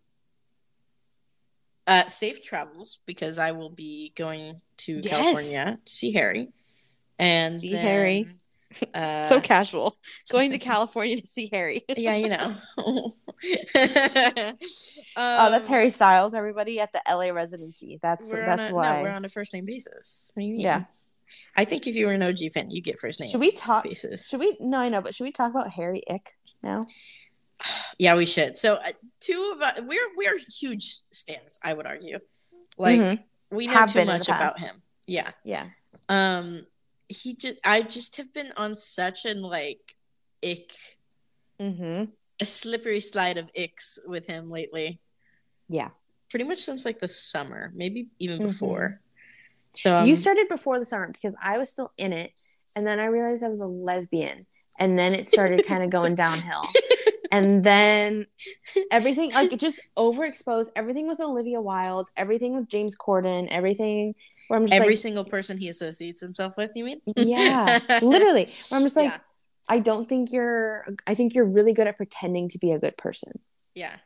[SPEAKER 1] uh, safe travels because I will be going to
[SPEAKER 2] Yes.
[SPEAKER 1] California to see Harry, and
[SPEAKER 2] See
[SPEAKER 1] then,
[SPEAKER 2] Harry. (laughs)
[SPEAKER 1] Uh,
[SPEAKER 2] so casual. Going to California to see Harry. (laughs)
[SPEAKER 1] yeah, you know. um, (laughs)
[SPEAKER 2] Oh, that's Harry Styles, everybody at the LA residency. That's that's
[SPEAKER 1] a,
[SPEAKER 2] why.
[SPEAKER 1] No, we're on a first name basis. What do you mean?
[SPEAKER 2] Yeah.
[SPEAKER 1] I think if you were an OG fan, you get first name
[SPEAKER 2] should we talk?
[SPEAKER 1] basis.
[SPEAKER 2] Should we? No, I know, but should we talk about Harry Ick now?
[SPEAKER 1] Yeah, we should. So uh, two of us, we're we're huge stands. I would argue. Like
[SPEAKER 2] Mhm.
[SPEAKER 1] we know
[SPEAKER 2] Have
[SPEAKER 1] too
[SPEAKER 2] been in the
[SPEAKER 1] much about him. Yeah.
[SPEAKER 2] Yeah.
[SPEAKER 1] Um. He just. I just have been on such an like ick,
[SPEAKER 2] Mm-hmm.
[SPEAKER 1] a slippery slide of icks with him lately.
[SPEAKER 2] Yeah.
[SPEAKER 1] Pretty much since like the summer, maybe even
[SPEAKER 2] Mhm.
[SPEAKER 1] before. So um,
[SPEAKER 2] you started before the summer because I was still in it, and then I realized I was a lesbian, and then it started kind of going downhill, (laughs) and then everything like it just overexposed everything with Olivia Wilde, everything with James Corden, everything where I'm just
[SPEAKER 1] every
[SPEAKER 2] like,
[SPEAKER 1] single person he associates himself with. You mean?
[SPEAKER 2] yeah, (laughs) literally. Where I'm just like,
[SPEAKER 1] Yeah.
[SPEAKER 2] I don't think you're. I think you're really good at pretending to be a good person.
[SPEAKER 1] Yeah.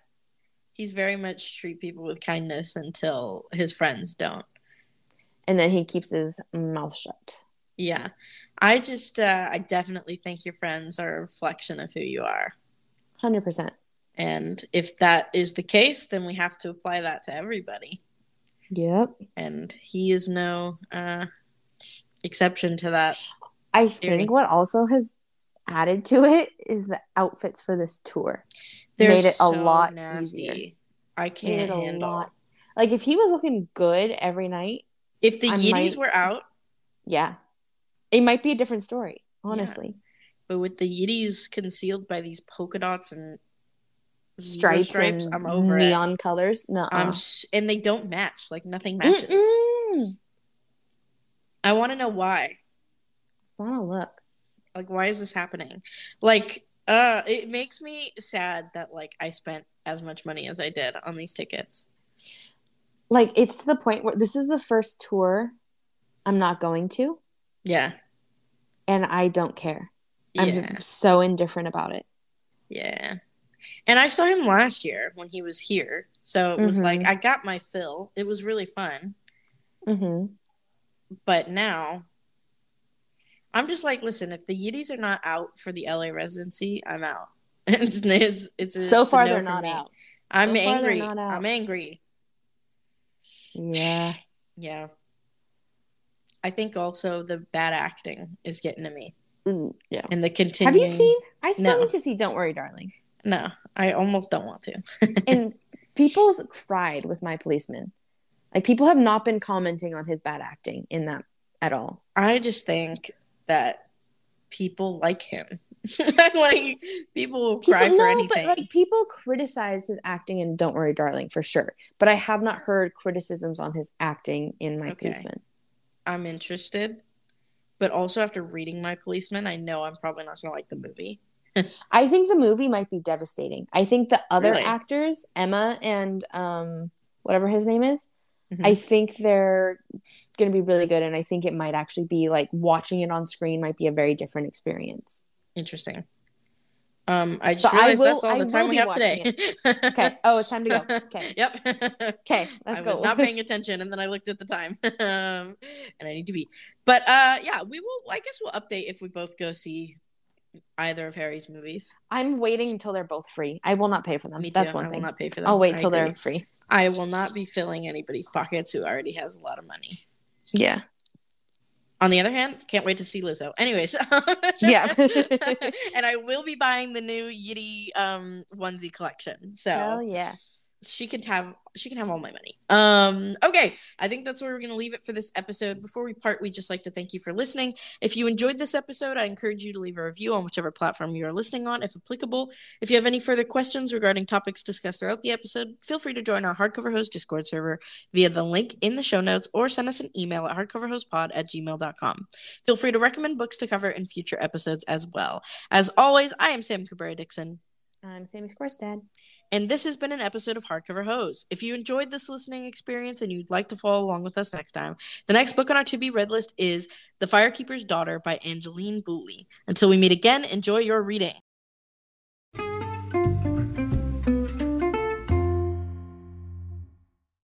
[SPEAKER 1] He's very much treat people with kindness until his friends don't.
[SPEAKER 2] And then he keeps his mouth shut.
[SPEAKER 1] Yeah. I just uh I definitely think your friends are a reflection of who you are.
[SPEAKER 2] Hundred percent.
[SPEAKER 1] And if that is the case, then we have to apply that to everybody.
[SPEAKER 2] Yep.
[SPEAKER 1] And he is no uh exception to that.
[SPEAKER 2] I
[SPEAKER 1] Theory.
[SPEAKER 2] think what also has added to it is the outfits for this tour.
[SPEAKER 1] They're
[SPEAKER 2] Made it a lot
[SPEAKER 1] nasty.
[SPEAKER 2] easier.
[SPEAKER 1] I can't
[SPEAKER 2] it a
[SPEAKER 1] handle.
[SPEAKER 2] lot. Like if he was looking good every night,
[SPEAKER 1] If the
[SPEAKER 2] I
[SPEAKER 1] Yetis
[SPEAKER 2] might-
[SPEAKER 1] were out,
[SPEAKER 2] yeah, it might be a different story. Honestly,
[SPEAKER 1] but with the Yetis concealed by these polka dots and
[SPEAKER 2] stripes,
[SPEAKER 1] stripes,
[SPEAKER 2] and
[SPEAKER 1] I'm over it.
[SPEAKER 2] neon colors. No,
[SPEAKER 1] I'm s- and they don't match. Like nothing matches. I want to know why.
[SPEAKER 2] It's not a look.
[SPEAKER 1] Like why is this happening? Like uh it makes me sad that like I spent as much money as I did on these tickets.
[SPEAKER 2] Like it's to the point where this is the first tour I'm not going to,
[SPEAKER 1] Yeah.
[SPEAKER 2] and I don't care. I'm
[SPEAKER 1] Yeah.
[SPEAKER 2] so indifferent about it.
[SPEAKER 1] Yeah. And I saw him last year when he was here. So it was
[SPEAKER 2] Mhm.
[SPEAKER 1] like I got my fill. It was really fun.
[SPEAKER 2] hmm
[SPEAKER 1] But now I'm just like, listen, if the Yiddies are not out for the LA residency, I'm out. (laughs) It's it's it's a,
[SPEAKER 2] So far,
[SPEAKER 1] no
[SPEAKER 2] they're not
[SPEAKER 1] me.
[SPEAKER 2] out.
[SPEAKER 1] I'm
[SPEAKER 2] So far, they're
[SPEAKER 1] angry.
[SPEAKER 2] out.
[SPEAKER 1] I'm angry.
[SPEAKER 2] Yeah. (sighs)
[SPEAKER 1] Yeah. I think also the bad acting is getting to me.
[SPEAKER 2] Mm, yeah.
[SPEAKER 1] And the continuing.
[SPEAKER 2] Have you seen? I still
[SPEAKER 1] No.
[SPEAKER 2] need to see Don't Worry, Darling.
[SPEAKER 1] No, I almost don't want to. (laughs)
[SPEAKER 2] And people cried with my policeman. Like people have not been commenting on his bad acting in that at all.
[SPEAKER 1] I just think that people like him. (laughs) like people will cry
[SPEAKER 2] People-
[SPEAKER 1] for
[SPEAKER 2] no,
[SPEAKER 1] anything.
[SPEAKER 2] But like people criticize his acting in Don't Worry, Darling for sure. But I have not heard criticisms on his acting in My
[SPEAKER 1] Okay.
[SPEAKER 2] Policeman.
[SPEAKER 1] I'm interested, but also after reading My Policeman, I know I'm probably not gonna like the movie. (laughs)
[SPEAKER 2] I think the movie might be devastating. I think the other
[SPEAKER 1] Really?
[SPEAKER 2] actors, Emma and um whatever his name is,
[SPEAKER 1] Mhm.
[SPEAKER 2] I think they're going to be really good and I think it might actually be like watching it on screen might be a very different experience.
[SPEAKER 1] Interesting. Um, I just
[SPEAKER 2] So I
[SPEAKER 1] realized
[SPEAKER 2] will-
[SPEAKER 1] that's all
[SPEAKER 2] I
[SPEAKER 1] the time
[SPEAKER 2] will
[SPEAKER 1] we have today. (laughs)
[SPEAKER 2] Okay. Oh, it's time to go. Okay.
[SPEAKER 1] Yep. (laughs)
[SPEAKER 2] Okay, let's
[SPEAKER 1] I
[SPEAKER 2] go.
[SPEAKER 1] was not paying attention, and then I looked at the time, (laughs) um, and I need to be. But uh, yeah, we will. I guess we'll update if we both go see either of Harry's movies.
[SPEAKER 2] I'm waiting until they're both free. I will not pay for them.
[SPEAKER 1] Me too.
[SPEAKER 2] That's one
[SPEAKER 1] I
[SPEAKER 2] thing.
[SPEAKER 1] will not pay for them.
[SPEAKER 2] I'll wait till they're free.
[SPEAKER 1] I will not be filling anybody's pockets who already has a lot of money.
[SPEAKER 2] Yeah.
[SPEAKER 1] On the other hand, can't wait to see Lizzo. Anyways, (laughs)
[SPEAKER 2] Yeah. (laughs) (laughs)
[SPEAKER 1] and I will be buying the new Yitty um onesie collection. So
[SPEAKER 2] Hell yeah.
[SPEAKER 1] She can have she can have all my money. Um okay, I think that's where we're going to leave it for this episode. Before we part, we just like to thank you for listening. If you enjoyed this episode, I encourage you to leave a review on whichever platform you are listening on if applicable. If you have any further questions regarding topics discussed throughout the episode, feel free to join our Hardcover Host Discord server via the link in the show notes or send us an email at hardcoverhostpod at gmail.com. Feel free to recommend books to cover in future episodes as well. As always, I am Sam Cabrera Dixon.
[SPEAKER 2] I'm Sammy Squirstad.
[SPEAKER 1] And this has been an episode of Hardcover Hose. If you enjoyed this listening experience and you'd like to follow along with us next time, the next book on our to be read list is The Firekeeper's Daughter by Angeline Boulley. Until we meet again, enjoy your reading.